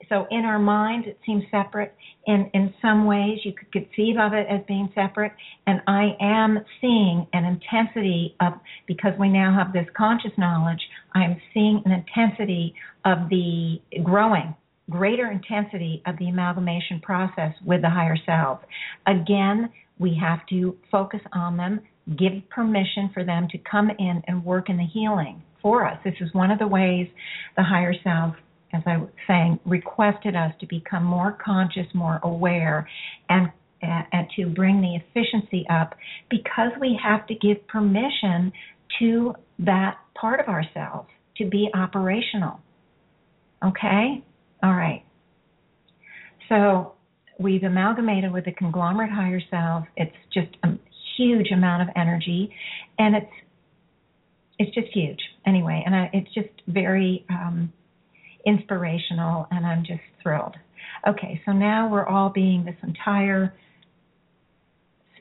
So in our minds it seems separate. In in some ways you could conceive of it as being separate. And i am seeing an intensity of because we now have this conscious knowledge i am seeing an intensity of the growing greater intensity of the amalgamation process with the higher self again we have to focus on them give permission for them to come in and work in the healing for us. This is one of the ways the higher self, as I was saying, requested us to become more conscious, more aware, and and to bring the efficiency up because we have to give permission to that part of ourselves to be operational. Okay? All right. So we've amalgamated with the conglomerate higher self. It's just a huge amount of energy, and it's it's just huge anyway, and I, it's just very um, inspirational, and I'm just thrilled. Okay, so now we're all being this entire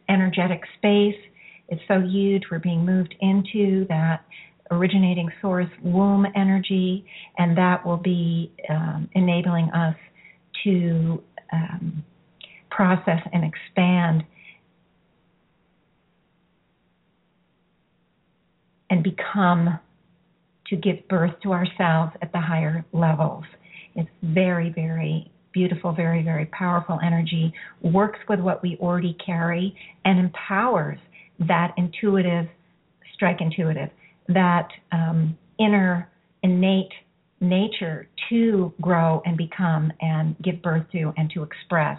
energetic space. It's so huge. We're being moved into that originating source womb energy, and that will be um, enabling us to um, process and expand and become to give birth to ourselves at the higher levels. It's very, very beautiful, very, very powerful energy, works with what we already carry, and empowers that intuitive, strike intuitive, that um, inner innate nature to grow and become and give birth to and to express.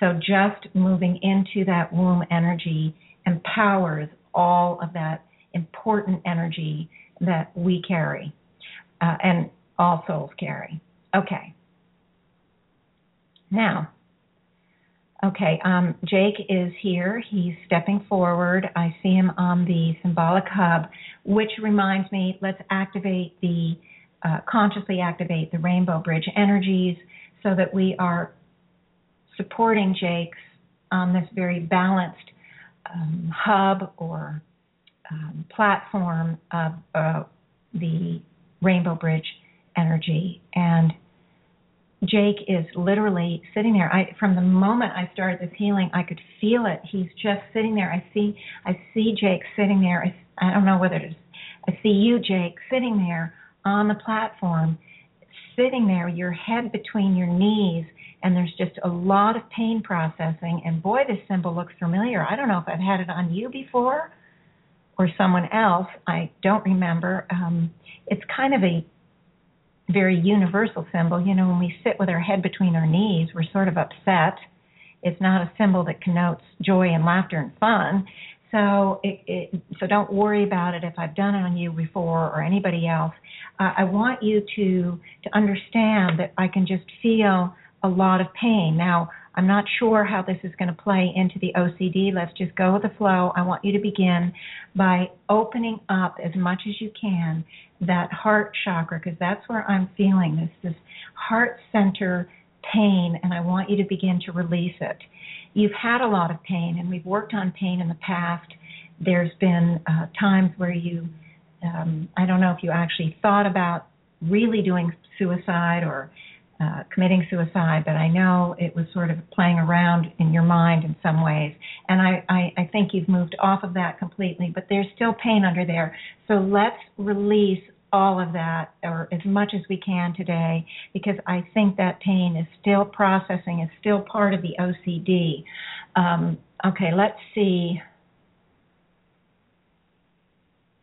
So just moving into that womb energy empowers all of that important energy that we carry uh, and all souls carry. Okay. Now, okay, um, Jake is here. He's stepping forward. I see him on the symbolic hub, which reminds me let's activate the, uh, consciously activate the rainbow bridge energies so that we are supporting Jake's on this very balanced um, hub or um, platform of uh, the Rainbow Bridge energy. And Jake is literally sitting there. I from the moment I started this healing, I could feel it. He's just sitting there. I see I see Jake sitting there. I, I don't know whether it's I see you, Jake, sitting there on the platform, sitting there, your head between your knees, and there's just a lot of pain processing. And boy, this symbol looks familiar. I don't know if I've had it on you before or someone else, I don't remember. Um, it's kind of a very universal symbol. You know, when we sit with our head between our knees, we're sort of upset. It's not a symbol that connotes joy and laughter and fun. So, it, it, so don't worry about it if I've done it on you before or anybody else. Uh, I want you to to understand that I can just feel a lot of pain. Now, I'm not sure how this is going to play into the OCD. Let's just go with the flow. I want you to begin by opening up as much as you can that heart chakra because that's where I'm feeling this this heart center pain and I want you to begin to release it. You've had a lot of pain and we've worked on pain in the past. There's been uh, times where you um, I don't know if you actually thought about really doing suicide or uh, committing suicide, but I know it was sort of playing around in your mind in some ways. And I, I, I think you've moved off of that completely, but there's still pain under there. So let's release all of that or as much as we can today because I think that pain is still processing, is still part of the OCD. Um, okay, let's see.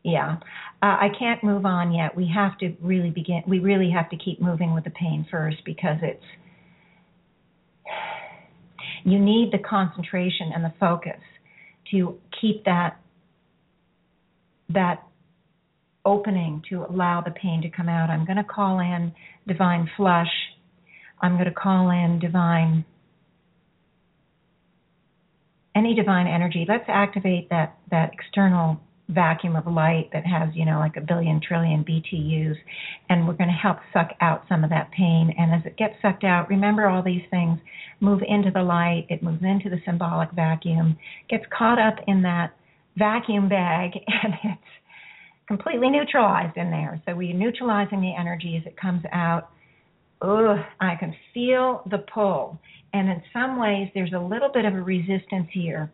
Yeah, uh, I can't move on yet. We have to really begin. We really have to keep moving with the pain first because it's. You need the concentration and the focus to keep that that opening to allow the pain to come out. I'm going to call in divine flush. I'm going to call in divine any divine energy. Let's activate that that external vacuum of light that has, you know, like a billion trillion BTUs, and we're going to help suck out some of that pain. And as it gets sucked out, remember all these things move into the light, it moves into the symbolic vacuum, gets caught up in that vacuum bag, and it's completely neutralized in there. So we're neutralizing the energy as it comes out. Ugh, I can feel the pull. And in some ways, there's a little bit of a resistance here.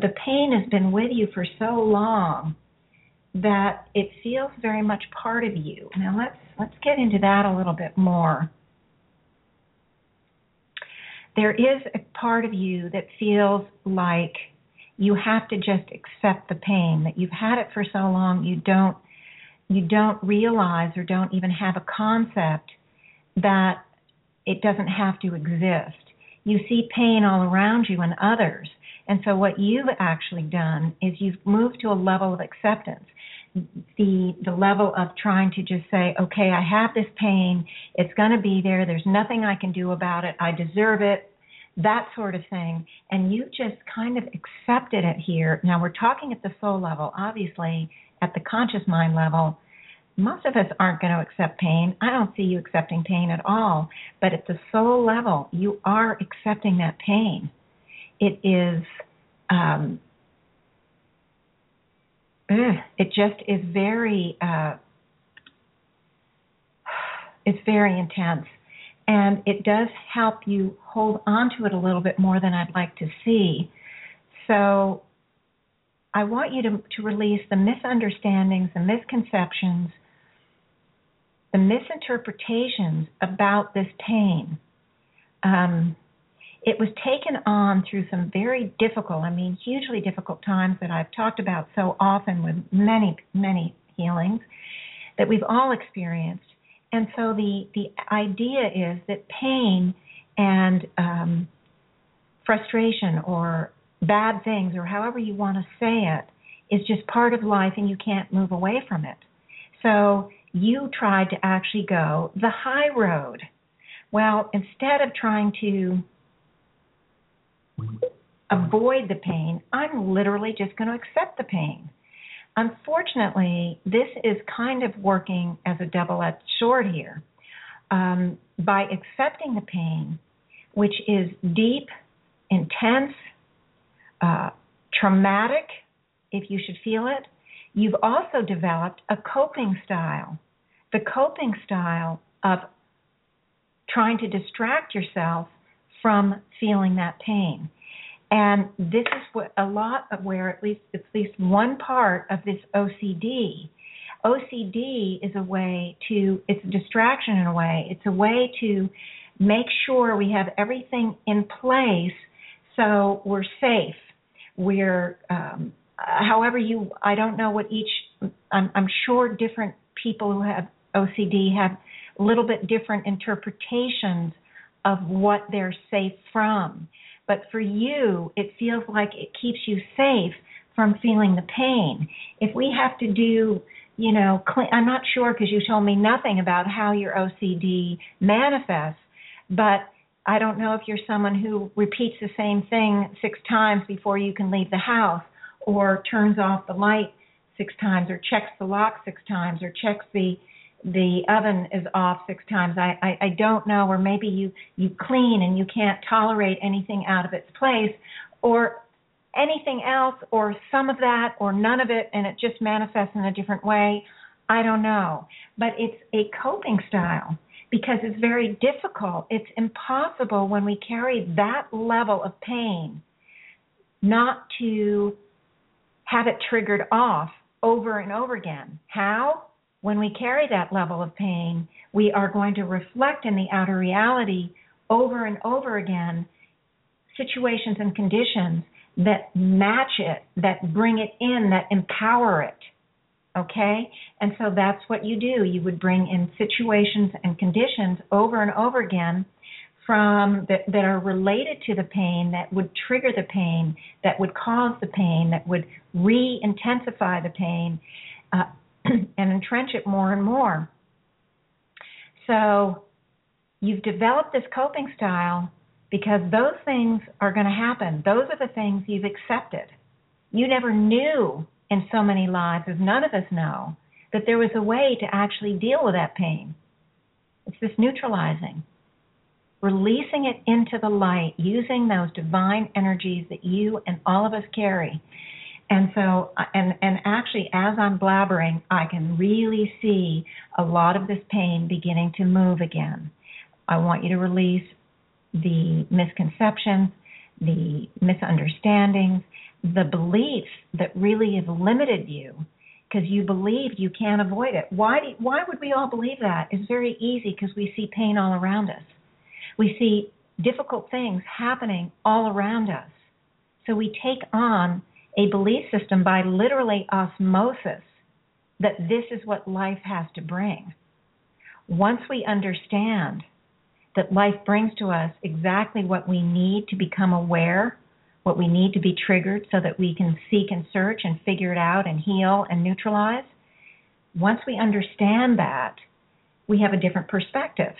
The pain has been with you for so long that it feels very much part of you. Now let's let's get into that a little bit more. There is a part of you that feels like you have to just accept the pain that you've had it for so long you don't you don't realize or don't even have a concept that it doesn't have to exist you see pain all around you and others and so what you've actually done is you've moved to a level of acceptance the the level of trying to just say okay i have this pain it's going to be there there's nothing i can do about it i deserve it that sort of thing. And you just kind of accepted it here. Now, we're talking at the soul level. Obviously, at the conscious mind level, most of us aren't going to accept pain. I don't see you accepting pain at all. But at the soul level, you are accepting that pain. It is, um, ugh, it just is very, uh, it's very intense and it does help you hold on to it a little bit more than I'd like to see. So I want you to, to release the misunderstandings, the misconceptions, the misinterpretations about this pain. Um, it was taken on through some very difficult, I mean, hugely difficult times that I've talked about so often with many, many healings that we've all experienced. And so the the idea is that pain and um, frustration or bad things or however you want to say it is just part of life and you can't move away from it. So you tried to actually go the high road. Well, instead of trying to avoid the pain, I'm literally just going to accept the pain. Unfortunately, this is kind of working as a double edged sword here. Um, by accepting the pain, which is deep, intense, uh, traumatic, if you should feel it, you've also developed a coping style. The coping style of trying to distract yourself from feeling that pain. And this is what a lot of where at least at least one part of this OCD. OCD is a way to it's a distraction in a way. It's a way to make sure we have everything in place so we're safe. We're um, however you I don't know what each I'm, I'm sure different people who have OCD have a little bit different interpretations of what they're safe from. But for you, it feels like it keeps you safe from feeling the pain. If we have to do, you know, clean, I'm not sure because you told me nothing about how your OCD manifests, but I don't know if you're someone who repeats the same thing six times before you can leave the house, or turns off the light six times, or checks the lock six times, or checks the the oven is off six times. I, I, I don't know, or maybe you, you clean and you can't tolerate anything out of its place, or anything else, or some of that, or none of it, and it just manifests in a different way. I don't know. But it's a coping style because it's very difficult. It's impossible when we carry that level of pain not to have it triggered off over and over again. How? When we carry that level of pain, we are going to reflect in the outer reality over and over again situations and conditions that match it, that bring it in, that empower it. Okay? And so that's what you do. You would bring in situations and conditions over and over again from that, that are related to the pain that would trigger the pain, that would cause the pain, that would re-intensify the pain uh, and entrench it more and more. So you've developed this coping style because those things are going to happen. Those are the things you've accepted. You never knew in so many lives, as none of us know, that there was a way to actually deal with that pain. It's this neutralizing, releasing it into the light, using those divine energies that you and all of us carry. And so, and and actually, as I'm blabbering, I can really see a lot of this pain beginning to move again. I want you to release the misconceptions, the misunderstandings, the beliefs that really have limited you because you believe you can't avoid it. Why do, why would we all believe that? It's very easy because we see pain all around us. We see difficult things happening all around us. So we take on a belief system by literally osmosis that this is what life has to bring. Once we understand that life brings to us exactly what we need to become aware what we need to be triggered so that we can seek and search and figure it out and heal and neutralize. Once we understand that, we have a different perspective.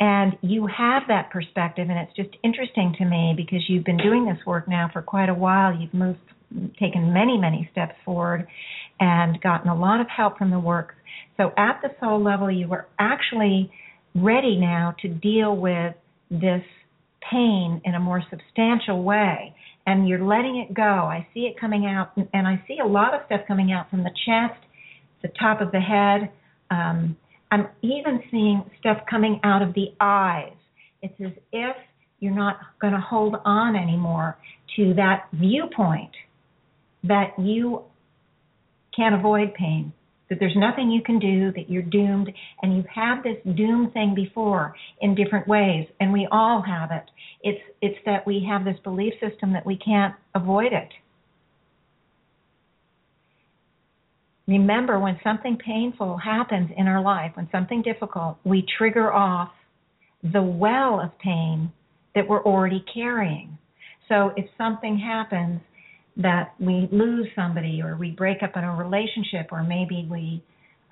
And you have that perspective, and it's just interesting to me because you've been doing this work now for quite a while. You've moved, taken many, many steps forward, and gotten a lot of help from the work. So at the soul level, you are actually ready now to deal with this pain in a more substantial way and you're letting it go. I see it coming out, and I see a lot of stuff coming out from the chest, the top of the head. Um, I'm even seeing stuff coming out of the eyes. It's as if you're not going to hold on anymore to that viewpoint that you can't avoid pain that there's nothing you can do, that you're doomed, and you've had this doom thing before in different ways, and we all have it. It's it's that we have this belief system that we can't avoid it. Remember, when something painful happens in our life, when something difficult, we trigger off the well of pain that we're already carrying. So if something happens that we lose somebody or we break up in a relationship or maybe we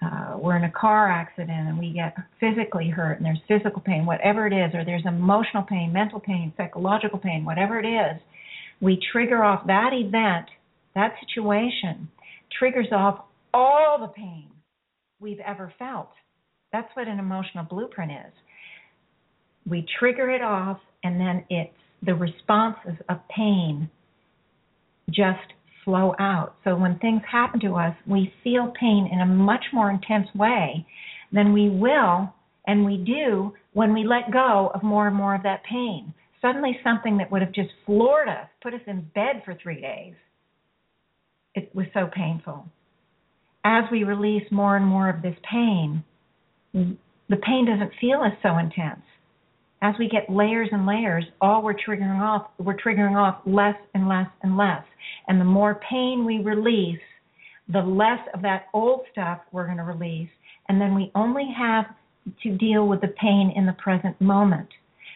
uh, we're in a car accident and we get physically hurt and there's physical pain, whatever it is, or there's emotional pain, mental pain, psychological pain, whatever it is, we trigger off that event, that situation, triggers off all the pain we've ever felt. That's what an emotional blueprint is. We trigger it off, and then it's the responses of pain just flow out. So when things happen to us, we feel pain in a much more intense way than we will and we do when we let go of more and more of that pain. Suddenly, something that would have just floored us, put us in bed for three days, it was so painful. As we release more and more of this pain, the pain doesn't feel as so intense as we get layers and layers, all we're triggering off, we're triggering off less and less and less. And the more pain we release, the less of that old stuff we're going to release. And then we only have to deal with the pain in the present moment.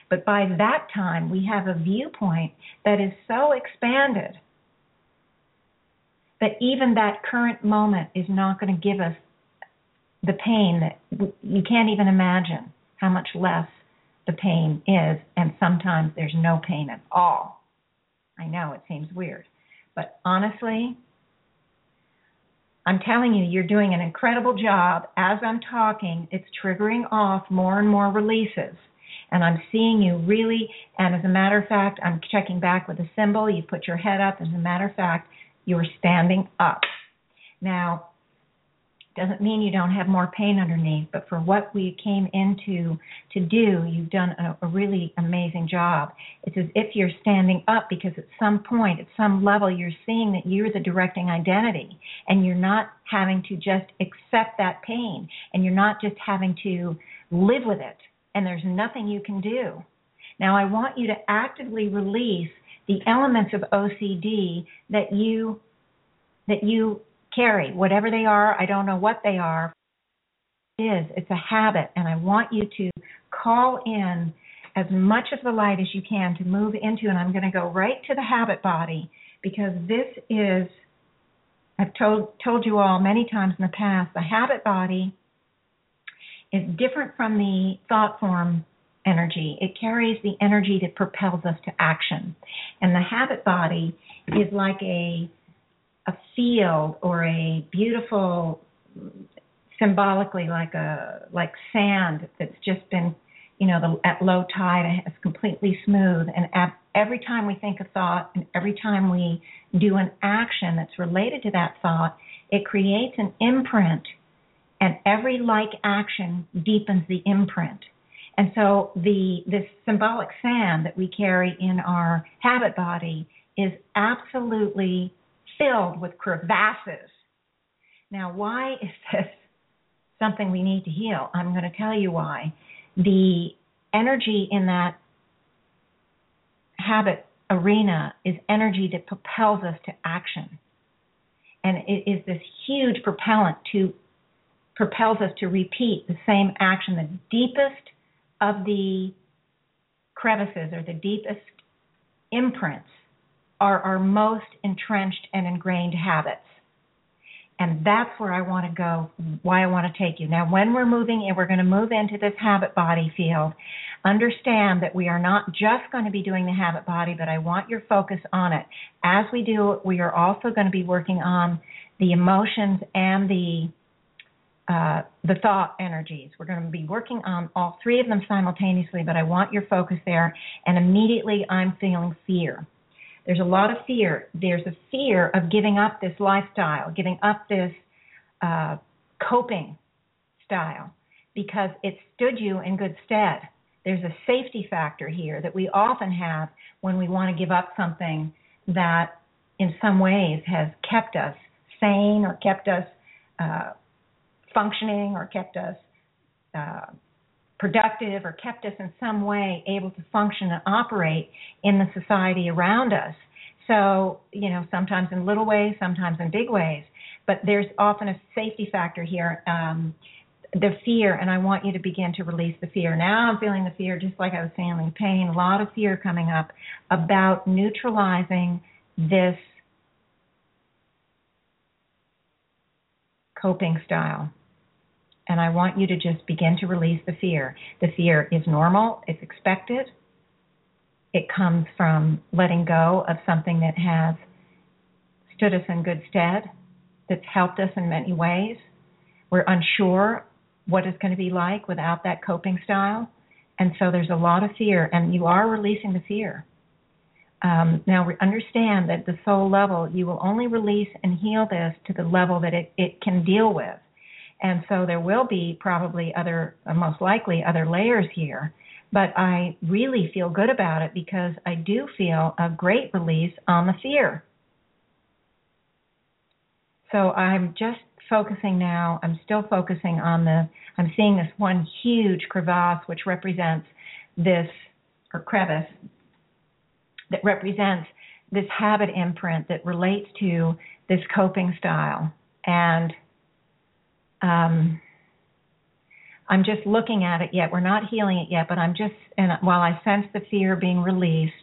But by that time, we have a viewpoint that is so expanded that even that current moment is not going to give us the pain that you can't even imagine how much less the pain is, and sometimes there's no pain at all. I know it seems weird, but honestly, I'm telling you, you're doing an incredible job. As I'm talking, it's triggering off more and more releases. And I'm seeing you really, and as a matter of fact, I'm checking back with a symbol. You put your head up. As a matter of fact, you're standing up. Now, doesn't mean you don't have more pain underneath, but for what we came into to do, you've done a, a, really amazing job. It's as if you're standing up because at some point, at some level, you're seeing that you're the directing identity and you're not having to just accept that pain and you're not just having to live with it and there's nothing you can do. Now, I want you to actively release the elements of OCD that you that you carry, whatever they are. I don't know what they are. It is. It's a habit, and I want you to call in as much of the light as you can to move into. And I'm going to go right to the habit body because this is. I've told told you all many times in the past. The habit body is different from the thought form energy. It carries the energy that propels us to action. And the habit body is like a a field or a beautiful symbolically like a like sand that's just been you know the, at low tide it's completely smooth and at, every time we think a thought and every time we do an action that's related to that thought it creates an imprint and every like action deepens the imprint and so the this symbolic sand that we carry in our habit body is absolutely filled with crevasses. Now, why is this something we need to heal? I'm going to tell you why. The energy in that habit arena is energy that propels us to action. And it is this huge propellant to propels us to repeat the same action. The deepest of the crevices or the deepest imprints are our most entrenched and ingrained habits. And that's where I want to go, why I want to take you. Now, when we're moving in, we're going to move into this habit body field. Understand that we are not just going to be doing the habit body, but I want your focus on it. As we do we are also going to be working on the emotions and the uh, the thought energies. We're going to be working on all three of them simultaneously, but I want your focus there. And immediately I'm feeling fear. There's a lot of fear. There's a fear of giving up this lifestyle, giving up this uh, coping style, because it stood you in good stead. There's a safety factor here that we often have when we want to give up something that, in some ways, has kept us sane or kept us uh, functioning or kept us uh, productive or kept us in some way able to function and operate in the society around us. So, you know, sometimes in little ways, sometimes in big ways, but there's often a safety factor here. Um, the fear, and I want you to begin to release the fear. Now I'm feeling the fear just like I was feeling pain, a lot of fear coming up about neutralizing this coping style and I want you to just begin to release the fear. The fear is normal, it's expected. It comes from letting go of something that has stood us in good stead, that's helped us in many ways. We're unsure what it's going to be like without that coping style. And so there's a lot of fear, and you are releasing the fear. Um, now, we understand that the soul level, you will only release and heal this to the level that it, it can deal with. And so there will be probably other, uh, most likely, other layers here. But I really feel good about it because I do feel a great release on the fear. So I'm just focusing now, I'm still focusing on the, I'm seeing this one huge crevasse which represents this, or crevice, that represents this habit imprint that relates to this coping style. And um, I'm just looking at it yet. We're not healing it yet, but I'm just, and while I sense the fear being released,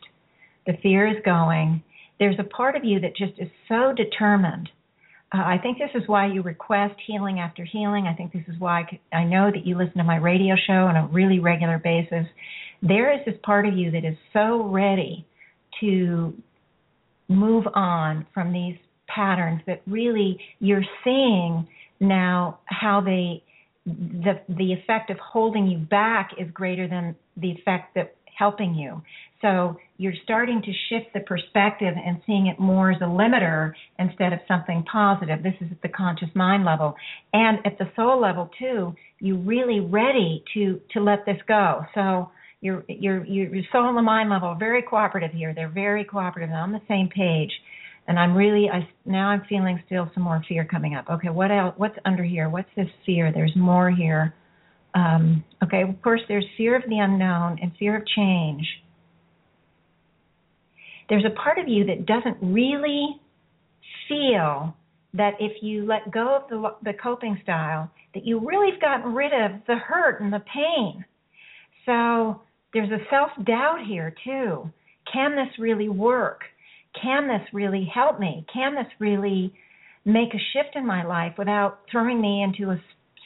the fear is going. There's a part of you that just is so determined. Uh, I think this is why you request healing after healing. I think this is why I, I know that you listen to my radio show on a really regular basis. There is this part of you that is so ready to move on from these patterns that really you're seeing now how they the the effect of holding you back is greater than the effect that helping you. So you're starting to shift the perspective and seeing it more as a limiter instead of something positive. This is at the conscious mind level. And at the soul level too, you're really ready to to let this go. So your your your soul and the mind level are very cooperative here. They're very cooperative. They're on the same page. And I'm really I now I'm feeling still some more fear coming up. Okay, what else what's under here? What's this fear? There's more here. Um, okay, of course there's fear of the unknown and fear of change there's a part of you that doesn't really feel that if you let go of the, the coping style, that you really have gotten rid of the hurt and the pain. So there's a self doubt here too. Can this really work? Can this really help me? Can this really make a shift in my life without throwing me into a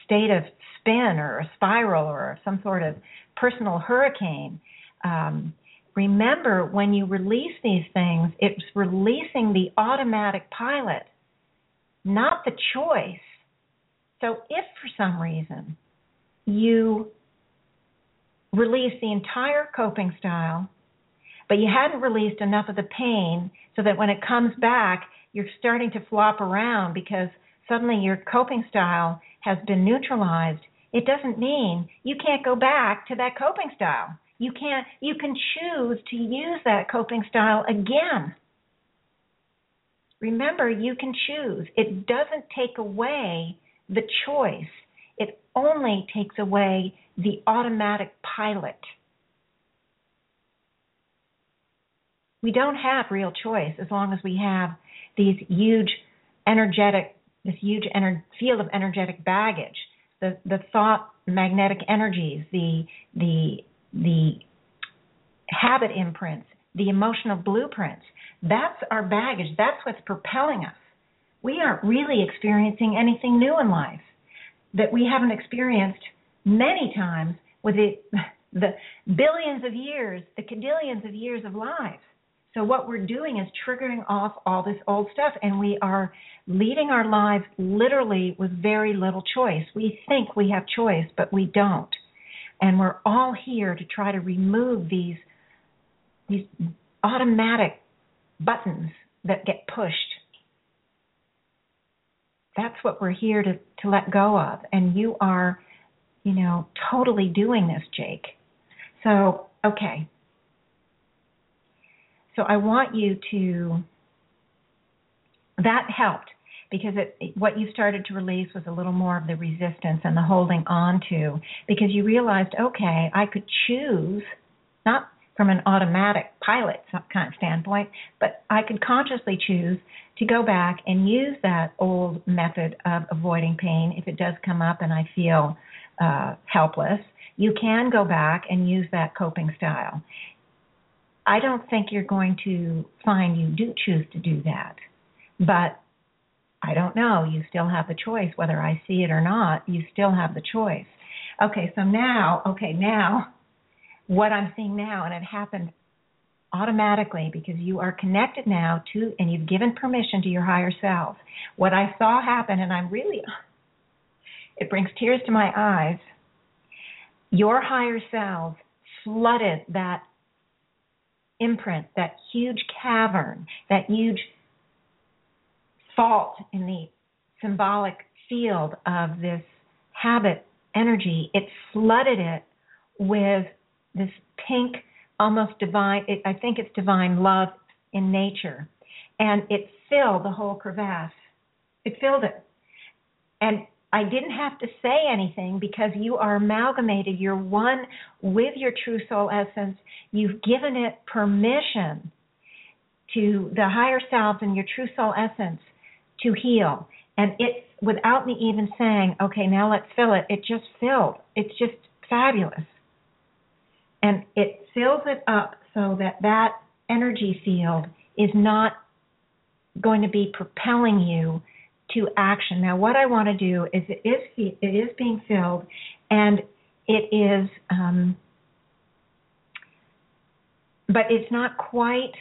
state of spin or a spiral or some sort of personal hurricane? Um, remember when you release these things, it's releasing the automatic pilot, not the choice. So if for some reason you release the entire coping style, but you hadn't released enough of the pain so that when it comes back, you're starting to flop around because suddenly your coping style has been neutralized, it doesn't mean you can't go back to that coping style. You can't you can choose to use that coping style again. Remember, you can choose. It doesn't take away the choice. It only takes away the automatic pilot. We don't have real choice as long as we have these huge energetic this huge ener- field of energetic baggage, the the thought magnetic energies, the the the habit imprints, the emotional blueprints. That's our baggage. That's what's propelling us. We aren't really experiencing anything new in life that we haven't experienced many times with the, the billions of years, the cadillions of years of lives. So what we're doing is triggering off all this old stuff and we are leading our lives literally with very little choice. We think we have choice, but we don't. And we're all here to try to remove these these automatic buttons that get pushed. That's what we're here to, to let go of. And you are, you know, totally doing this, Jake. So, okay. So I want you to, that helped because it, what you started to release was a little more of the resistance and the holding on to because you realized, okay, I could choose, not from an automatic pilot kind of standpoint, but I could consciously choose to go back and use that old method of avoiding pain if it does come up and I feel uh, helpless. You can go back and use that coping style. I don't think you're going to find you do choose to do that, but I don't know. You still have the choice whether I see it or not. You still have the choice. Okay, so now, okay, now what I'm seeing now, and it happened automatically because you are connected now to, and you've given permission to your higher self. What I saw happen, and I'm really, it brings tears to my eyes. Your higher self flooded that imprint, that huge cavern, that huge fault in the symbolic field of this habit energy, it flooded it with this pink, almost divine, it, I think it's divine love in nature. And it filled the whole crevasse. It filled it. And I didn't have to say anything because you are amalgamated. You're one with your true soul essence. You've given it permission to the higher selves and your true soul essence to heal. And it's without me even saying, okay, now let's fill it, it just filled. It's just fabulous. And it fills it up so that that energy field is not going to be propelling you to action. Now, what I want to do is it is it is being filled, and it is, um, but it's not quite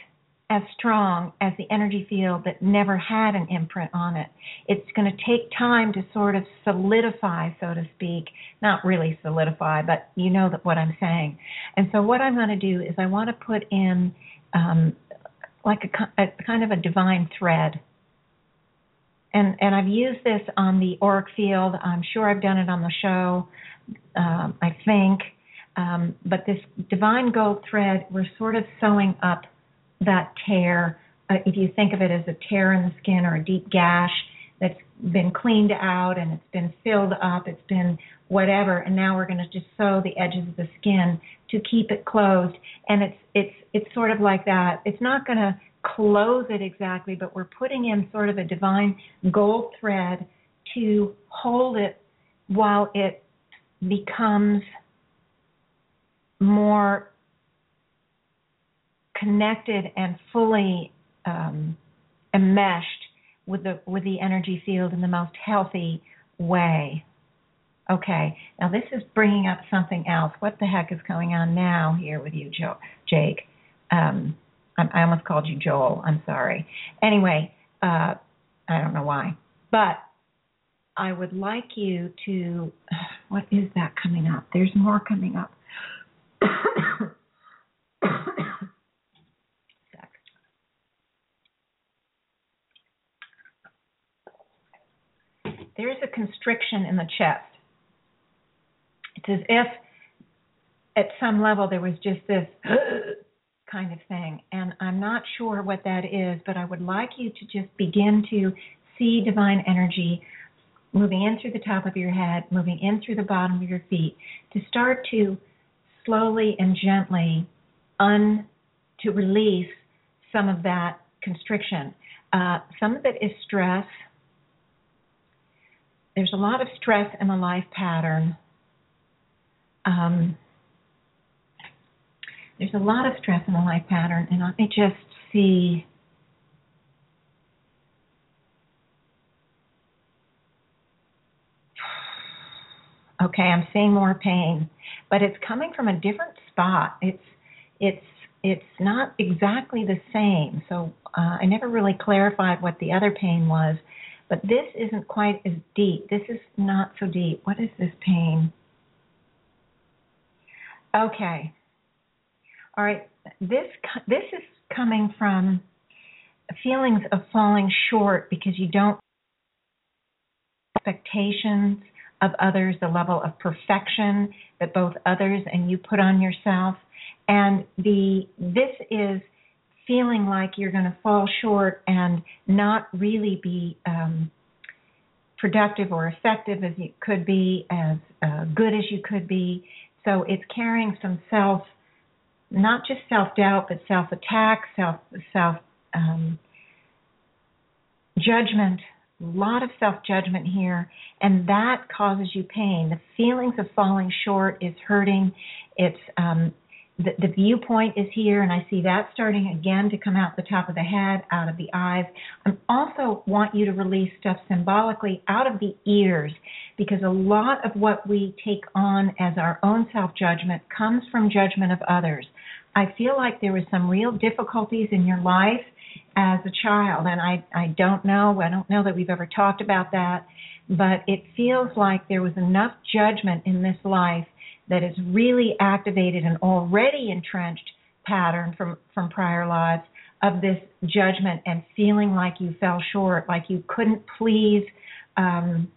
as strong as the energy field that never had an imprint on it. It's going to take time to sort of solidify, so to speak. Not really solidify, but you know that what I'm saying. And so what I'm going to do is I want to put in um, like a, a kind of a divine thread. And and I've used this on the auric field. I'm sure I've done it on the show. Um, I think, um, but this divine gold thread, we're sort of sewing up that tear. Uh, if you think of it as a tear in the skin or a deep gash that's been cleaned out and it's been filled up, it's been whatever, and now we're going to just sew the edges of the skin to keep it closed. And it's it's it's sort of like that. It's not going to close it exactly, but we're putting in sort of a divine gold thread to hold it while it becomes more connected and fully um, enmeshed with the with the energy field in the most healthy way. Okay, now this is bringing up something else. What the heck is going on now here with you, Jake? Um, I almost called you Joel. I'm sorry. Anyway, uh, I don't know why, but I would like you to. What is that coming up? There's more coming up. There's a constriction in the chest. It's as if at some level there was just this kind of thing. And I'm not sure what that is, but I would like you to just begin to see divine energy moving in through the top of your head, moving in through the bottom of your feet, to start to slowly and gently un to release some of that constriction. Uh, some of it is stress. There's a lot of stress in the life pattern. Um, there's a lot of stress in the life pattern, and me just see. Okay, I'm seeing more pain, but it's coming from a different spot. It's it's it's not exactly the same. So uh, I never really clarified what the other pain was, but this isn't quite as deep. This is not so deep. What is this pain? Okay. All right. This this is coming from feelings of falling short because you don't expectations of others, the level of perfection that both others and you put on yourself. And the this is feeling like you're going to fall short and not really be um, productive or effective as you could be, as uh, good as you could be. So it's carrying some self, not just self doubt, but self attack, self self um, judgment, a lot of self judgment here, and that causes you pain. The feelings of falling short is hurting. It's um, the, the viewpoint is here, and I see that starting again to come out the top of the head, out of the eyes. I also want you to release stuff symbolically out of the ears, because a lot of what we take on as our own self judgment comes from judgment of others. I feel like there was some real difficulties in your life as a child, and I I don't know. I don't know that we've ever talked about that, but it feels like there was enough judgment in this life that has really activated an already entrenched pattern from from prior lives of this judgment and feeling like you fell short, like you couldn't please. Um,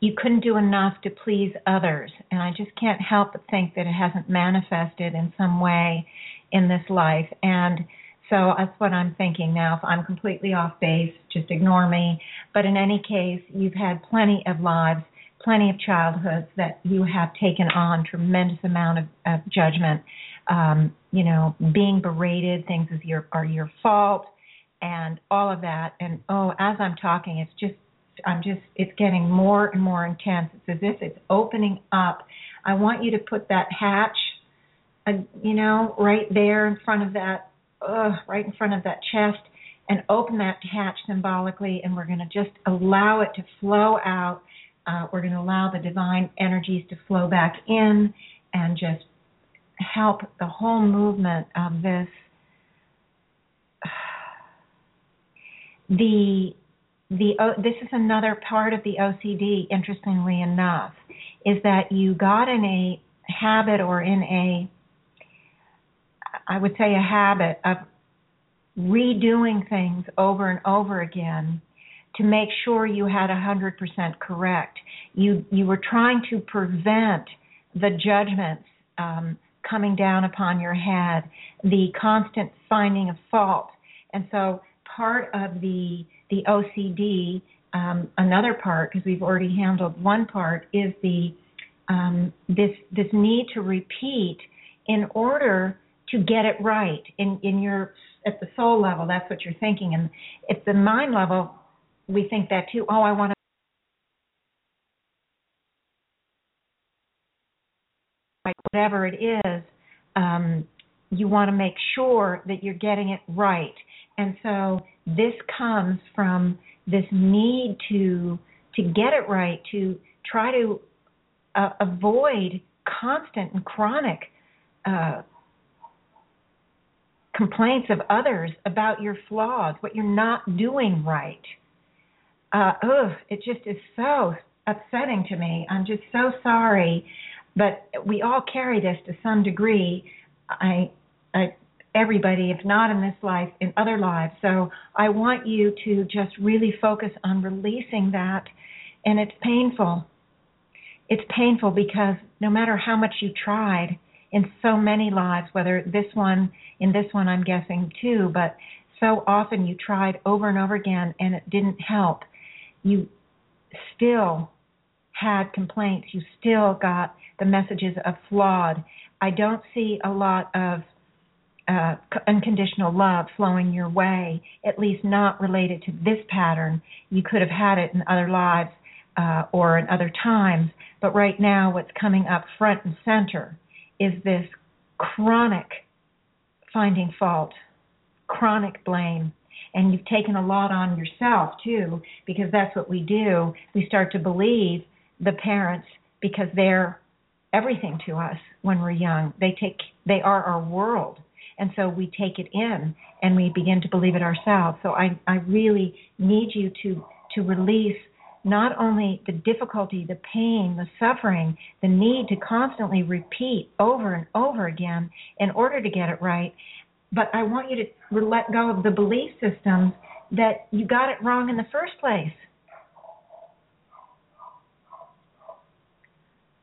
you couldn't do enough to please others. And I just can't help but think that it hasn't manifested in some way in this life. And so that's what I'm thinking now. If I'm completely off base, just ignore me. But in any case, you've had plenty of lives, plenty of childhoods that you have taken on tremendous amount of, of judgment. Um, you know, being berated, things is your are your fault, and all of that. And oh, as I'm talking, it's just I'm just it's getting more and more intense. It's as if it's opening up. I want you to put that hatch, uh, you know, right there in front of that uh, right in front of that chest and open that hatch symbolically, and we're going to just allow it to flow out. Uh, we're going to allow the divine energies to flow back in and just help the whole movement of this. The the this is another part of the OCD. Interestingly enough, is that you got in a habit or in a I would say, a habit of redoing things over and over again to make sure you had 100% correct. You you were trying to prevent the judgments um, coming down upon your head, the constant finding of fault, and so part of the the OCD, um, another part because we've already handled one part is the um, this this need to repeat in order to get it right in in your at the soul level. That's what you're thinking. And at the mind level we think that too oh i want to whatever it is um, you want to make sure that you're getting it right. And so this comes from this need to to get it right to try to uh, avoid constant and chronic uh, complaints of others about your flaws, what you're not doing right. Uh, ugh, it just is so upsetting to me. I'm just so sorry, but we all carry this to some degree. I, I, everybody, if not in this life, in other lives. So I want you to just really focus on releasing that, and it's painful. It's painful because no matter how much you tried, in so many lives, whether this one, in this one, I'm guessing too, but so often you tried over and over again and it didn't help. You still had complaints. You still got the messages of flawed. I don't see a lot of uh, unconditional love flowing your way, at least not related to this pattern. You could have had it in other lives uh, or in other times, but right now, what's coming up front and center is this chronic finding fault, chronic blame. And you've taken a lot on yourself too, because that's what we do. We start to believe the parents because they're everything to us when we're young. They take they are our world. And so we take it in and we begin to believe it ourselves. So I, I really need you to to release not only the difficulty, the pain, the suffering, the need to constantly repeat over and over again in order to get it right, but I want you to let go of the belief systems that you got it wrong in the first place.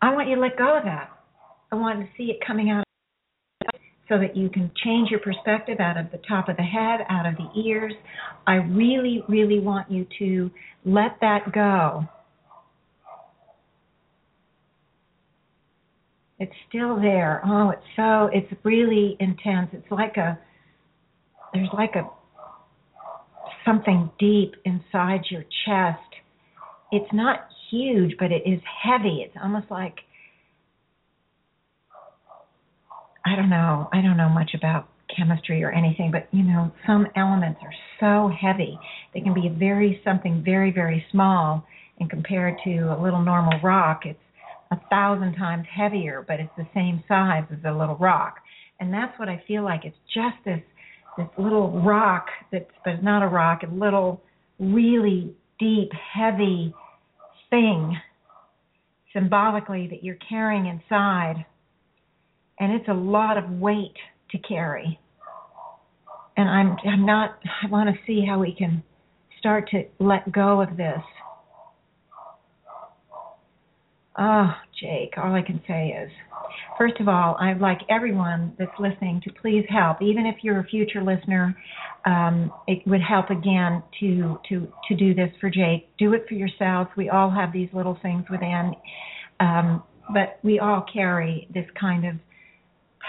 I want you to let go of that. I want to see it coming out so that you can change your perspective out of the top of the head, out of the ears. I really, really want you to let that go. It's still there. Oh, it's so, it's really intense. It's like a, there's like a, something deep inside your chest. It's not huge, but it is heavy. It's almost like I don't know. I don't know much about chemistry or anything, but you know, some elements are so heavy. They can be very something very very small, and compared to a little normal rock, it's a thousand times heavier, but it's the same size as a little rock. And that's what I feel like. It's just this this little rock that's but it's not a rock, a little really deep, heavy thing symbolically that you're carrying inside and it's a lot of weight to carry. And I'm I'm not I want to see how we can start to let go of this. Oh, Jake, all I can say is first of all, I'd like everyone that's listening to please help. Even if you're a future listener, um, it would help again to to to do this for Jake. Do it for yourselves. We all have these little things within, um, but we all carry this kind of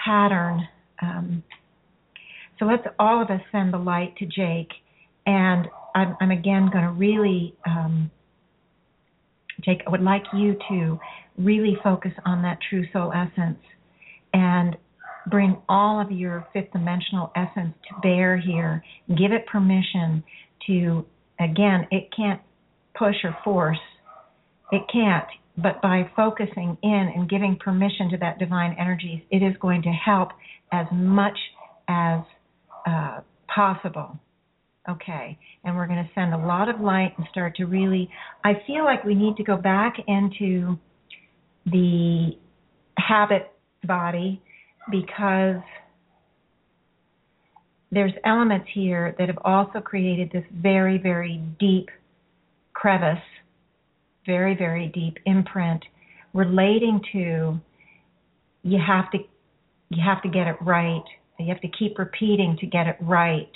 pattern. Um, so let's all of us send the light to Jake, and I'm, I'm again going to really, um, Jake, I would like you to really focus on that true soul essence and bring all of your fifth dimensional essence to bear here. Give it permission to, again, it can't push or force. It can't but by focusing in and giving permission to that divine energy, it is going to help as much as uh, possible. Okay, and we're going to send a lot of light and start to really. I feel like we need to go back into the habit body because there's elements here that have also created this very, very deep crevice, very, very deep imprint relating to you have to you have to get it right. You have to keep repeating to get it right.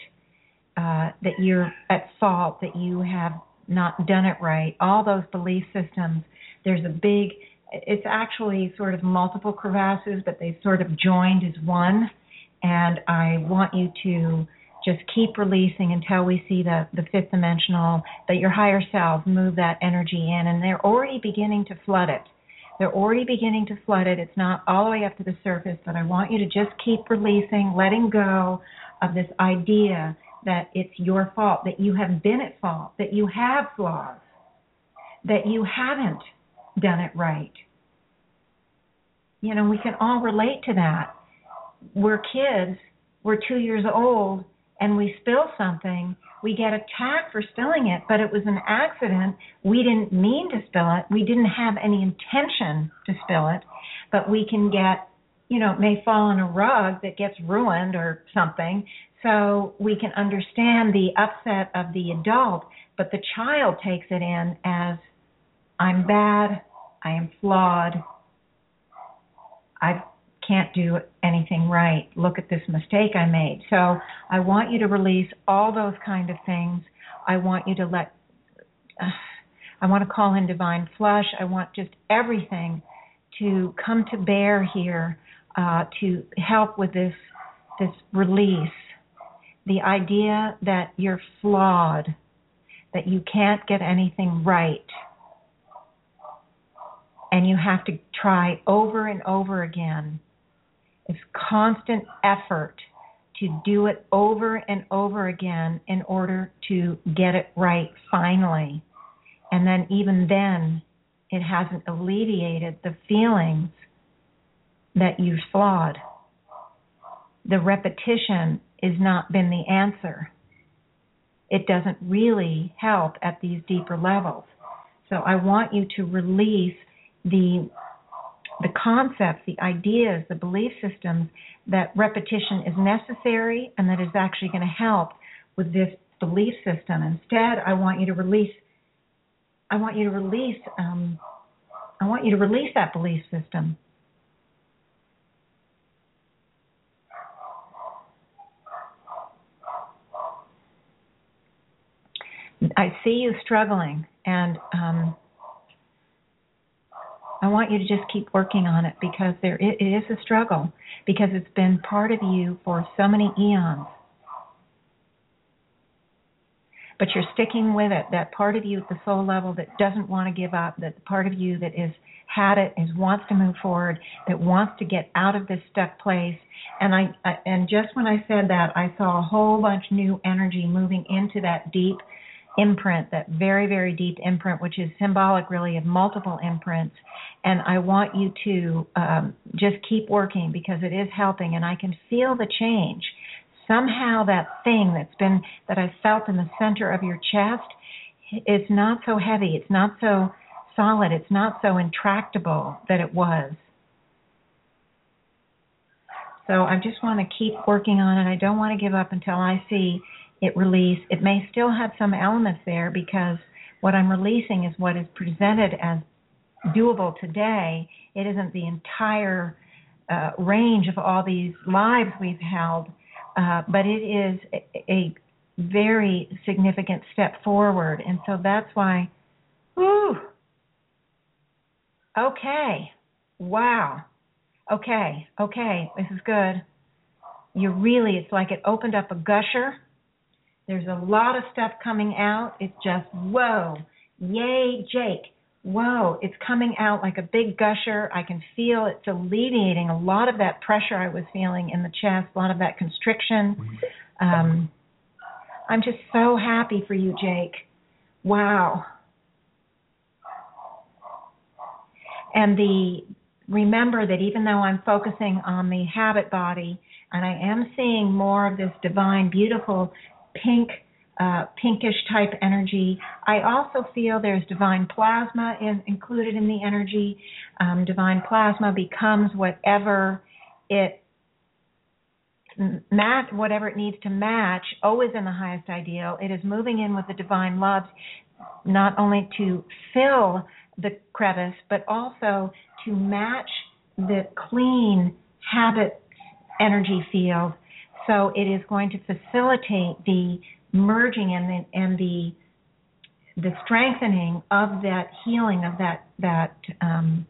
Uh, that you're at fault, that you have not done it right. All those belief systems. There's a big. It's actually sort of multiple crevasses, but they sort of joined as one. And I want you to just keep releasing until we see the the fifth dimensional that your higher self move that energy in and they're already beginning to flood it. They're already beginning to flood it. It's not all the way up to the surface but i want you to just keep releasing letting go of this idea that it's your fault that you have been at fault that you have flaws that you haven't done it right. You know we can all relate to that. We're kids. We're two years old and we spill something, we get attacked for spilling it, but it was an accident. We didn't mean to spill it. We didn't have any intention to spill it, but we can get, you know, it may fall on a rug that gets ruined or something. So we can understand the upset of the adult, but the child takes it in as I'm bad, I am flawed, I've can't do anything right. Look at this mistake I made. So I want you to release all those kind of things. I want you to let, uh, I want to call in divine flush. I want just everything to come to bear here uh, to help with this this release. The idea that you're flawed, that you can't get anything right, and you have to try over and over again it's constant effort to do it over and over again in order to get it right finally. And then, even then, it hasn't alleviated the feelings that you flawed. The repetition has not been the answer. It doesn't really help at these deeper levels. So I want you to release the the concepts, the ideas, the belief systems that repetition is necessary and that is actually going to help with this belief system. Instead, I want you to release. I want you to release. Um, I want you to release that belief system. I see you struggling, and um, I want you to just keep working on it because there it is a struggle because it's been part of you for so many eons. But you're sticking with it. That part of you at the soul level that doesn't want to give up, that part of you that is had it, is wants to move forward, that wants to get out of this stuck place. And I, I and just when I said that, I saw a whole bunch new energy moving into that deep imprint, that very, very deep imprint, which is symbolic really of multiple imprints. And I want you to um, just keep working because it is helping, and I can feel the change. Somehow, that thing that's been that I felt in the center of your chest, it's not so heavy, it's not so solid, it's not so intractable that it was. So I just want to keep working on it. I don't want to give up until I see it release. It may still have some elements there because what I'm releasing is what is presented as doable today. It isn't the entire uh, range of all these lives we've held, uh, but it is a, a, very significant step forward. And so that's why, whew, okay, wow, okay, okay, this is good. You really, it's like it opened up a gusher there's a lot of stuff coming out. It's just, whoa, yay, Jake. Whoa, it's coming out like a big gusher. I can feel it's alleviating a lot of that pressure I was feeling in the chest, a lot of that constriction. Um, I'm just so happy for you, Jake. Wow. And the remember that even though I'm focusing on the habit body and I am seeing more of this divine, beautiful pink, uh, pinkish type energy. I also feel there's divine plasma in, included in the energy. Um, divine plasma becomes whatever it match whatever it needs to match, always in the highest ideal. It is moving in with the divine loves, not only to fill the crevice, but also to match the clean habit energy field. So it is going to facilitate the merging and the and the the strengthening of that healing of that that um,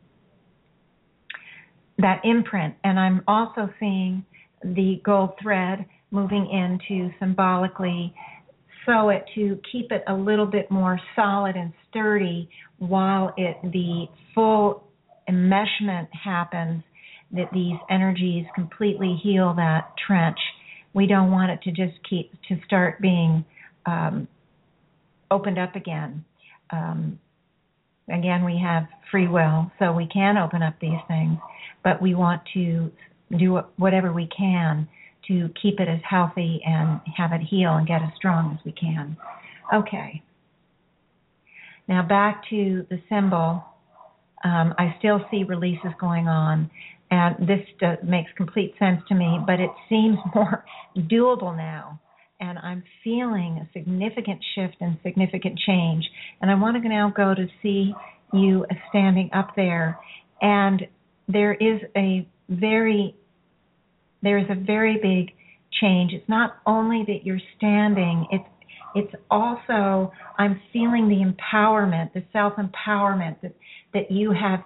that imprint. And I'm also seeing the gold thread moving into symbolically sew it to keep it a little bit more solid and sturdy while it the full enmeshment happens that these energies completely heal that trench we don't want it to just keep to start being um, opened up again um, again we have free will so we can open up these things but we want to do whatever we can to keep it as healthy and have it heal and get as strong as we can. Okay. Now back to the symbol. Um, I still see releases going on, and this does, makes complete sense to me, but it seems more doable now. And I'm feeling a significant shift and significant change. And I want to now go to see you standing up there. And there is a very there is a very big change. It's not only that you're standing, it's it's also I'm feeling the empowerment, the self-empowerment that that you have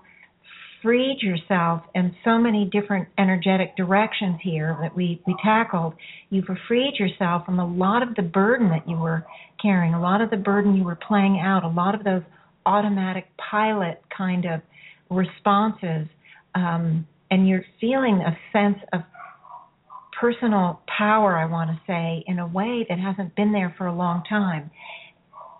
freed yourself in so many different energetic directions here that we we tackled. You've freed yourself from a lot of the burden that you were carrying, a lot of the burden you were playing out, a lot of those automatic pilot kind of responses, um, and you're feeling a sense of personal power, I want to say, in a way that hasn't been there for a long time.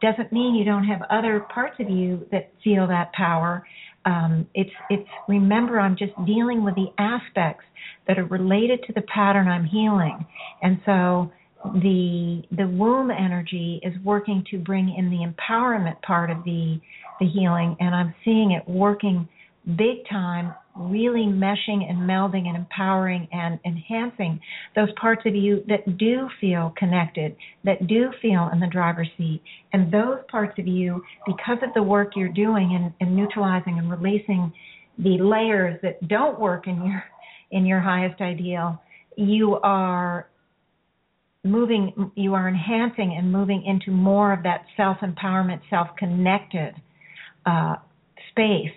Doesn't mean you don't have other parts of you that feel that power. Um, it's it's remember I'm just dealing with the aspects that are related to the pattern I'm healing, and so the the womb energy is working to bring in the empowerment part of the the healing, and I'm seeing it working big time really meshing and melding and empowering and enhancing those parts of you that do feel connected, that do feel in the driver's seat. And those parts of you, because of the work you're doing in, in neutralizing and releasing the layers that don't work in your in your highest ideal, you are moving you are enhancing and moving into more of that self empowerment, self connected uh, space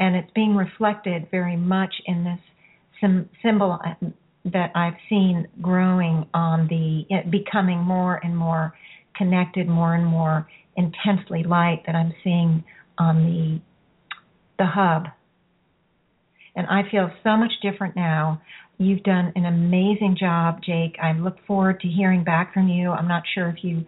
and it's being reflected very much in this symbol uh, that I've seen growing on the becoming more and more connected, more and more intensely light that I'm seeing on the the hub. And I feel so much different now. You've done an amazing job, Jake. I look forward to hearing back from you. I'm not sure if you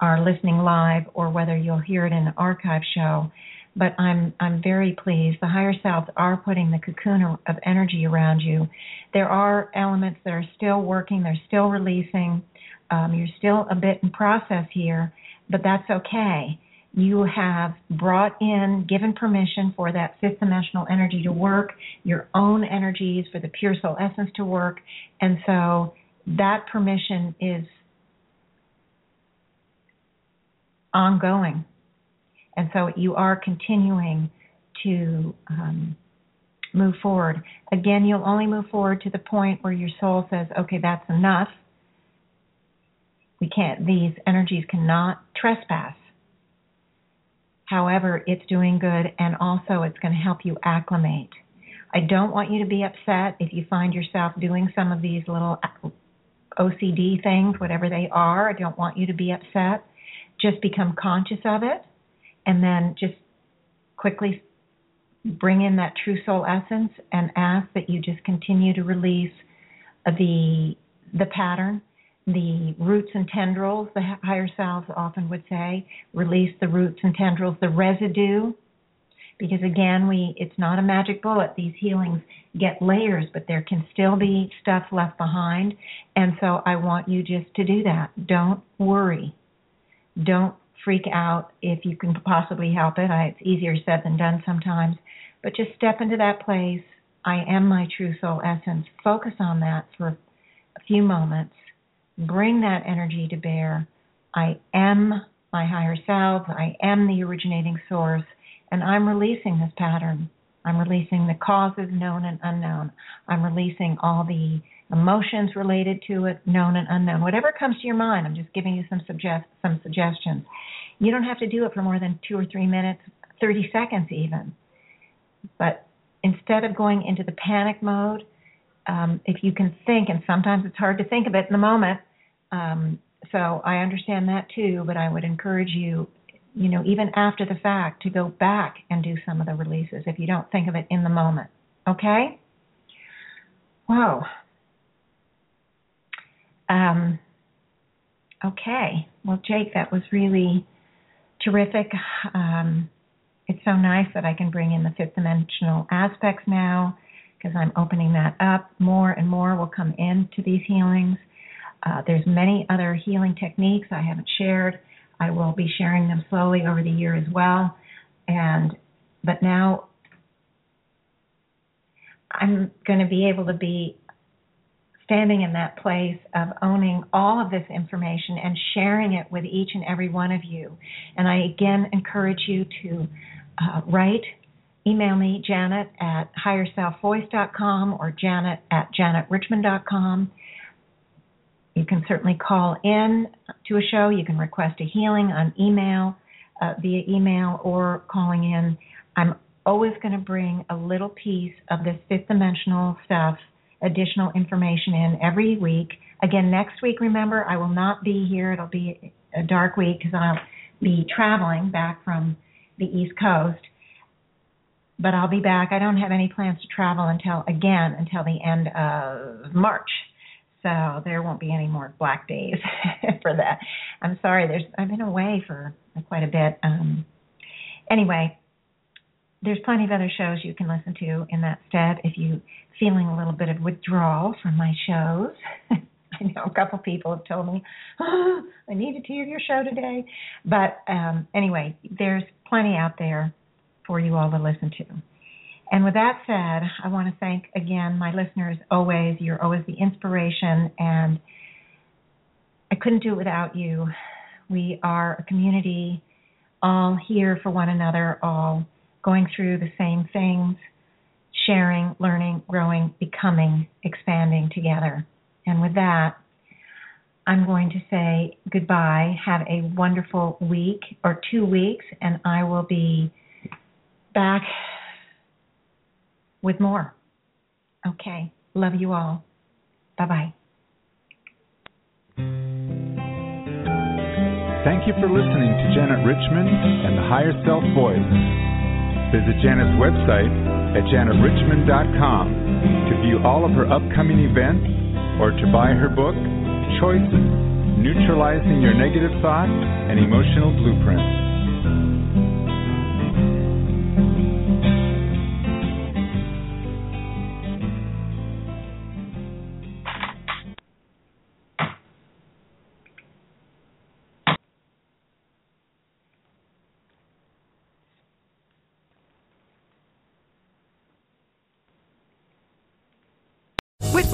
are listening live or whether you'll hear it in the archive show but I'm I'm very pleased. The higher selves are putting the cocoon of energy around you. There are elements that are still working. They're still releasing. Um, you're still a bit in process here, but that's okay. You have brought in, given permission for that fifth dimensional energy to work, your own energies for the pure soul essence to work, and so that permission is ongoing and so you are continuing to um, move forward. Again, you'll only move forward to the point where your soul says, okay, that's enough. We can't, these energies cannot trespass. However, it's doing good and also it's going to help you acclimate. I don't want you to be upset if you find yourself doing some of these little OCD things, whatever they are. I don't want you to be upset. Just become conscious of it and then just quickly bring in that true soul essence and ask that you just continue to release the the pattern the roots and tendrils the higher selves often would say release the roots and tendrils the residue because again we it's not a magic bullet. These healings get layers but there can still be stuff left behind. And so i want you just to do that. Don't worry. Don't freak out if you can possibly help it. I, it's easier said than done sometimes. But just step into that place. I am my true soul essence. Focus on that for a few moments, bring that energy to bear. I am my higher self, I am the originating source, and I'm releasing this pattern. I'm releasing the causes known and unknown. I'm releasing all the emotions related to it, known and unknown. Whatever comes to your mind, I'm just giving you some suggest some suggestions. You don't have to do it for more than two or three minutes, 30 seconds even. But instead of going into the panic mode, um, if you can think, and sometimes it's hard to think of it in the moment, um, so I understand that too, but I would encourage you, you know, even after the fact, to go back and do some of the releases if you don't think of it in the moment. Okay? Whoa. Um, okay. Well, Jake, that was really terrific. Um, it's so nice that I can bring in the fifth dimensional aspects now because I'm opening that up. More and more will come into these healings. Uh, there's many other healing techniques I haven't shared. I will be sharing them slowly over the year as well. And but now I'm going to be able to be standing in that place of owning all of this information and sharing it with each and every one of you. And I again encourage you to uh, write, email me, Janet at higherselfvoice.com or Janet at janetrichmond.com. You can certainly call in to a show. You can request a healing on email, uh, via email, or calling in. I'm always going to bring a little piece of this fifth dimensional stuff, additional information in every week. Again, next week, remember, I will not be here. It'll be a dark week because I'll be traveling back from the East Coast. But I'll be back. I don't have any plans to travel until, again, until the end of March so there won't be any more black days for that. I'm sorry. There's I've been away for quite a bit. Um, anyway, there's plenty of other shows you can listen to in that stead if you feeling a little bit of withdrawal from my shows. I know a couple people have told me, oh, I needed to hear your show today. But um, anyway, there's plenty out there for you all to listen to. And with that said, I want to thank again my listeners always. You're always the inspiration, and I couldn't do it without you. We are a community, all here for one another, all going through the same things, sharing, learning, growing, becoming, expanding together. And with that, I'm going to say goodbye. Have a wonderful week or two weeks, and I will be back with more. Okay. Love you all. Bye bye. Thank you for listening to Janet Richmond and the Higher Self Voice. Visit Janet's website at janetrichmond.com to view all of her upcoming events or to buy her book, Choices Neutralizing Your Negative Thoughts and Emotional Blueprints.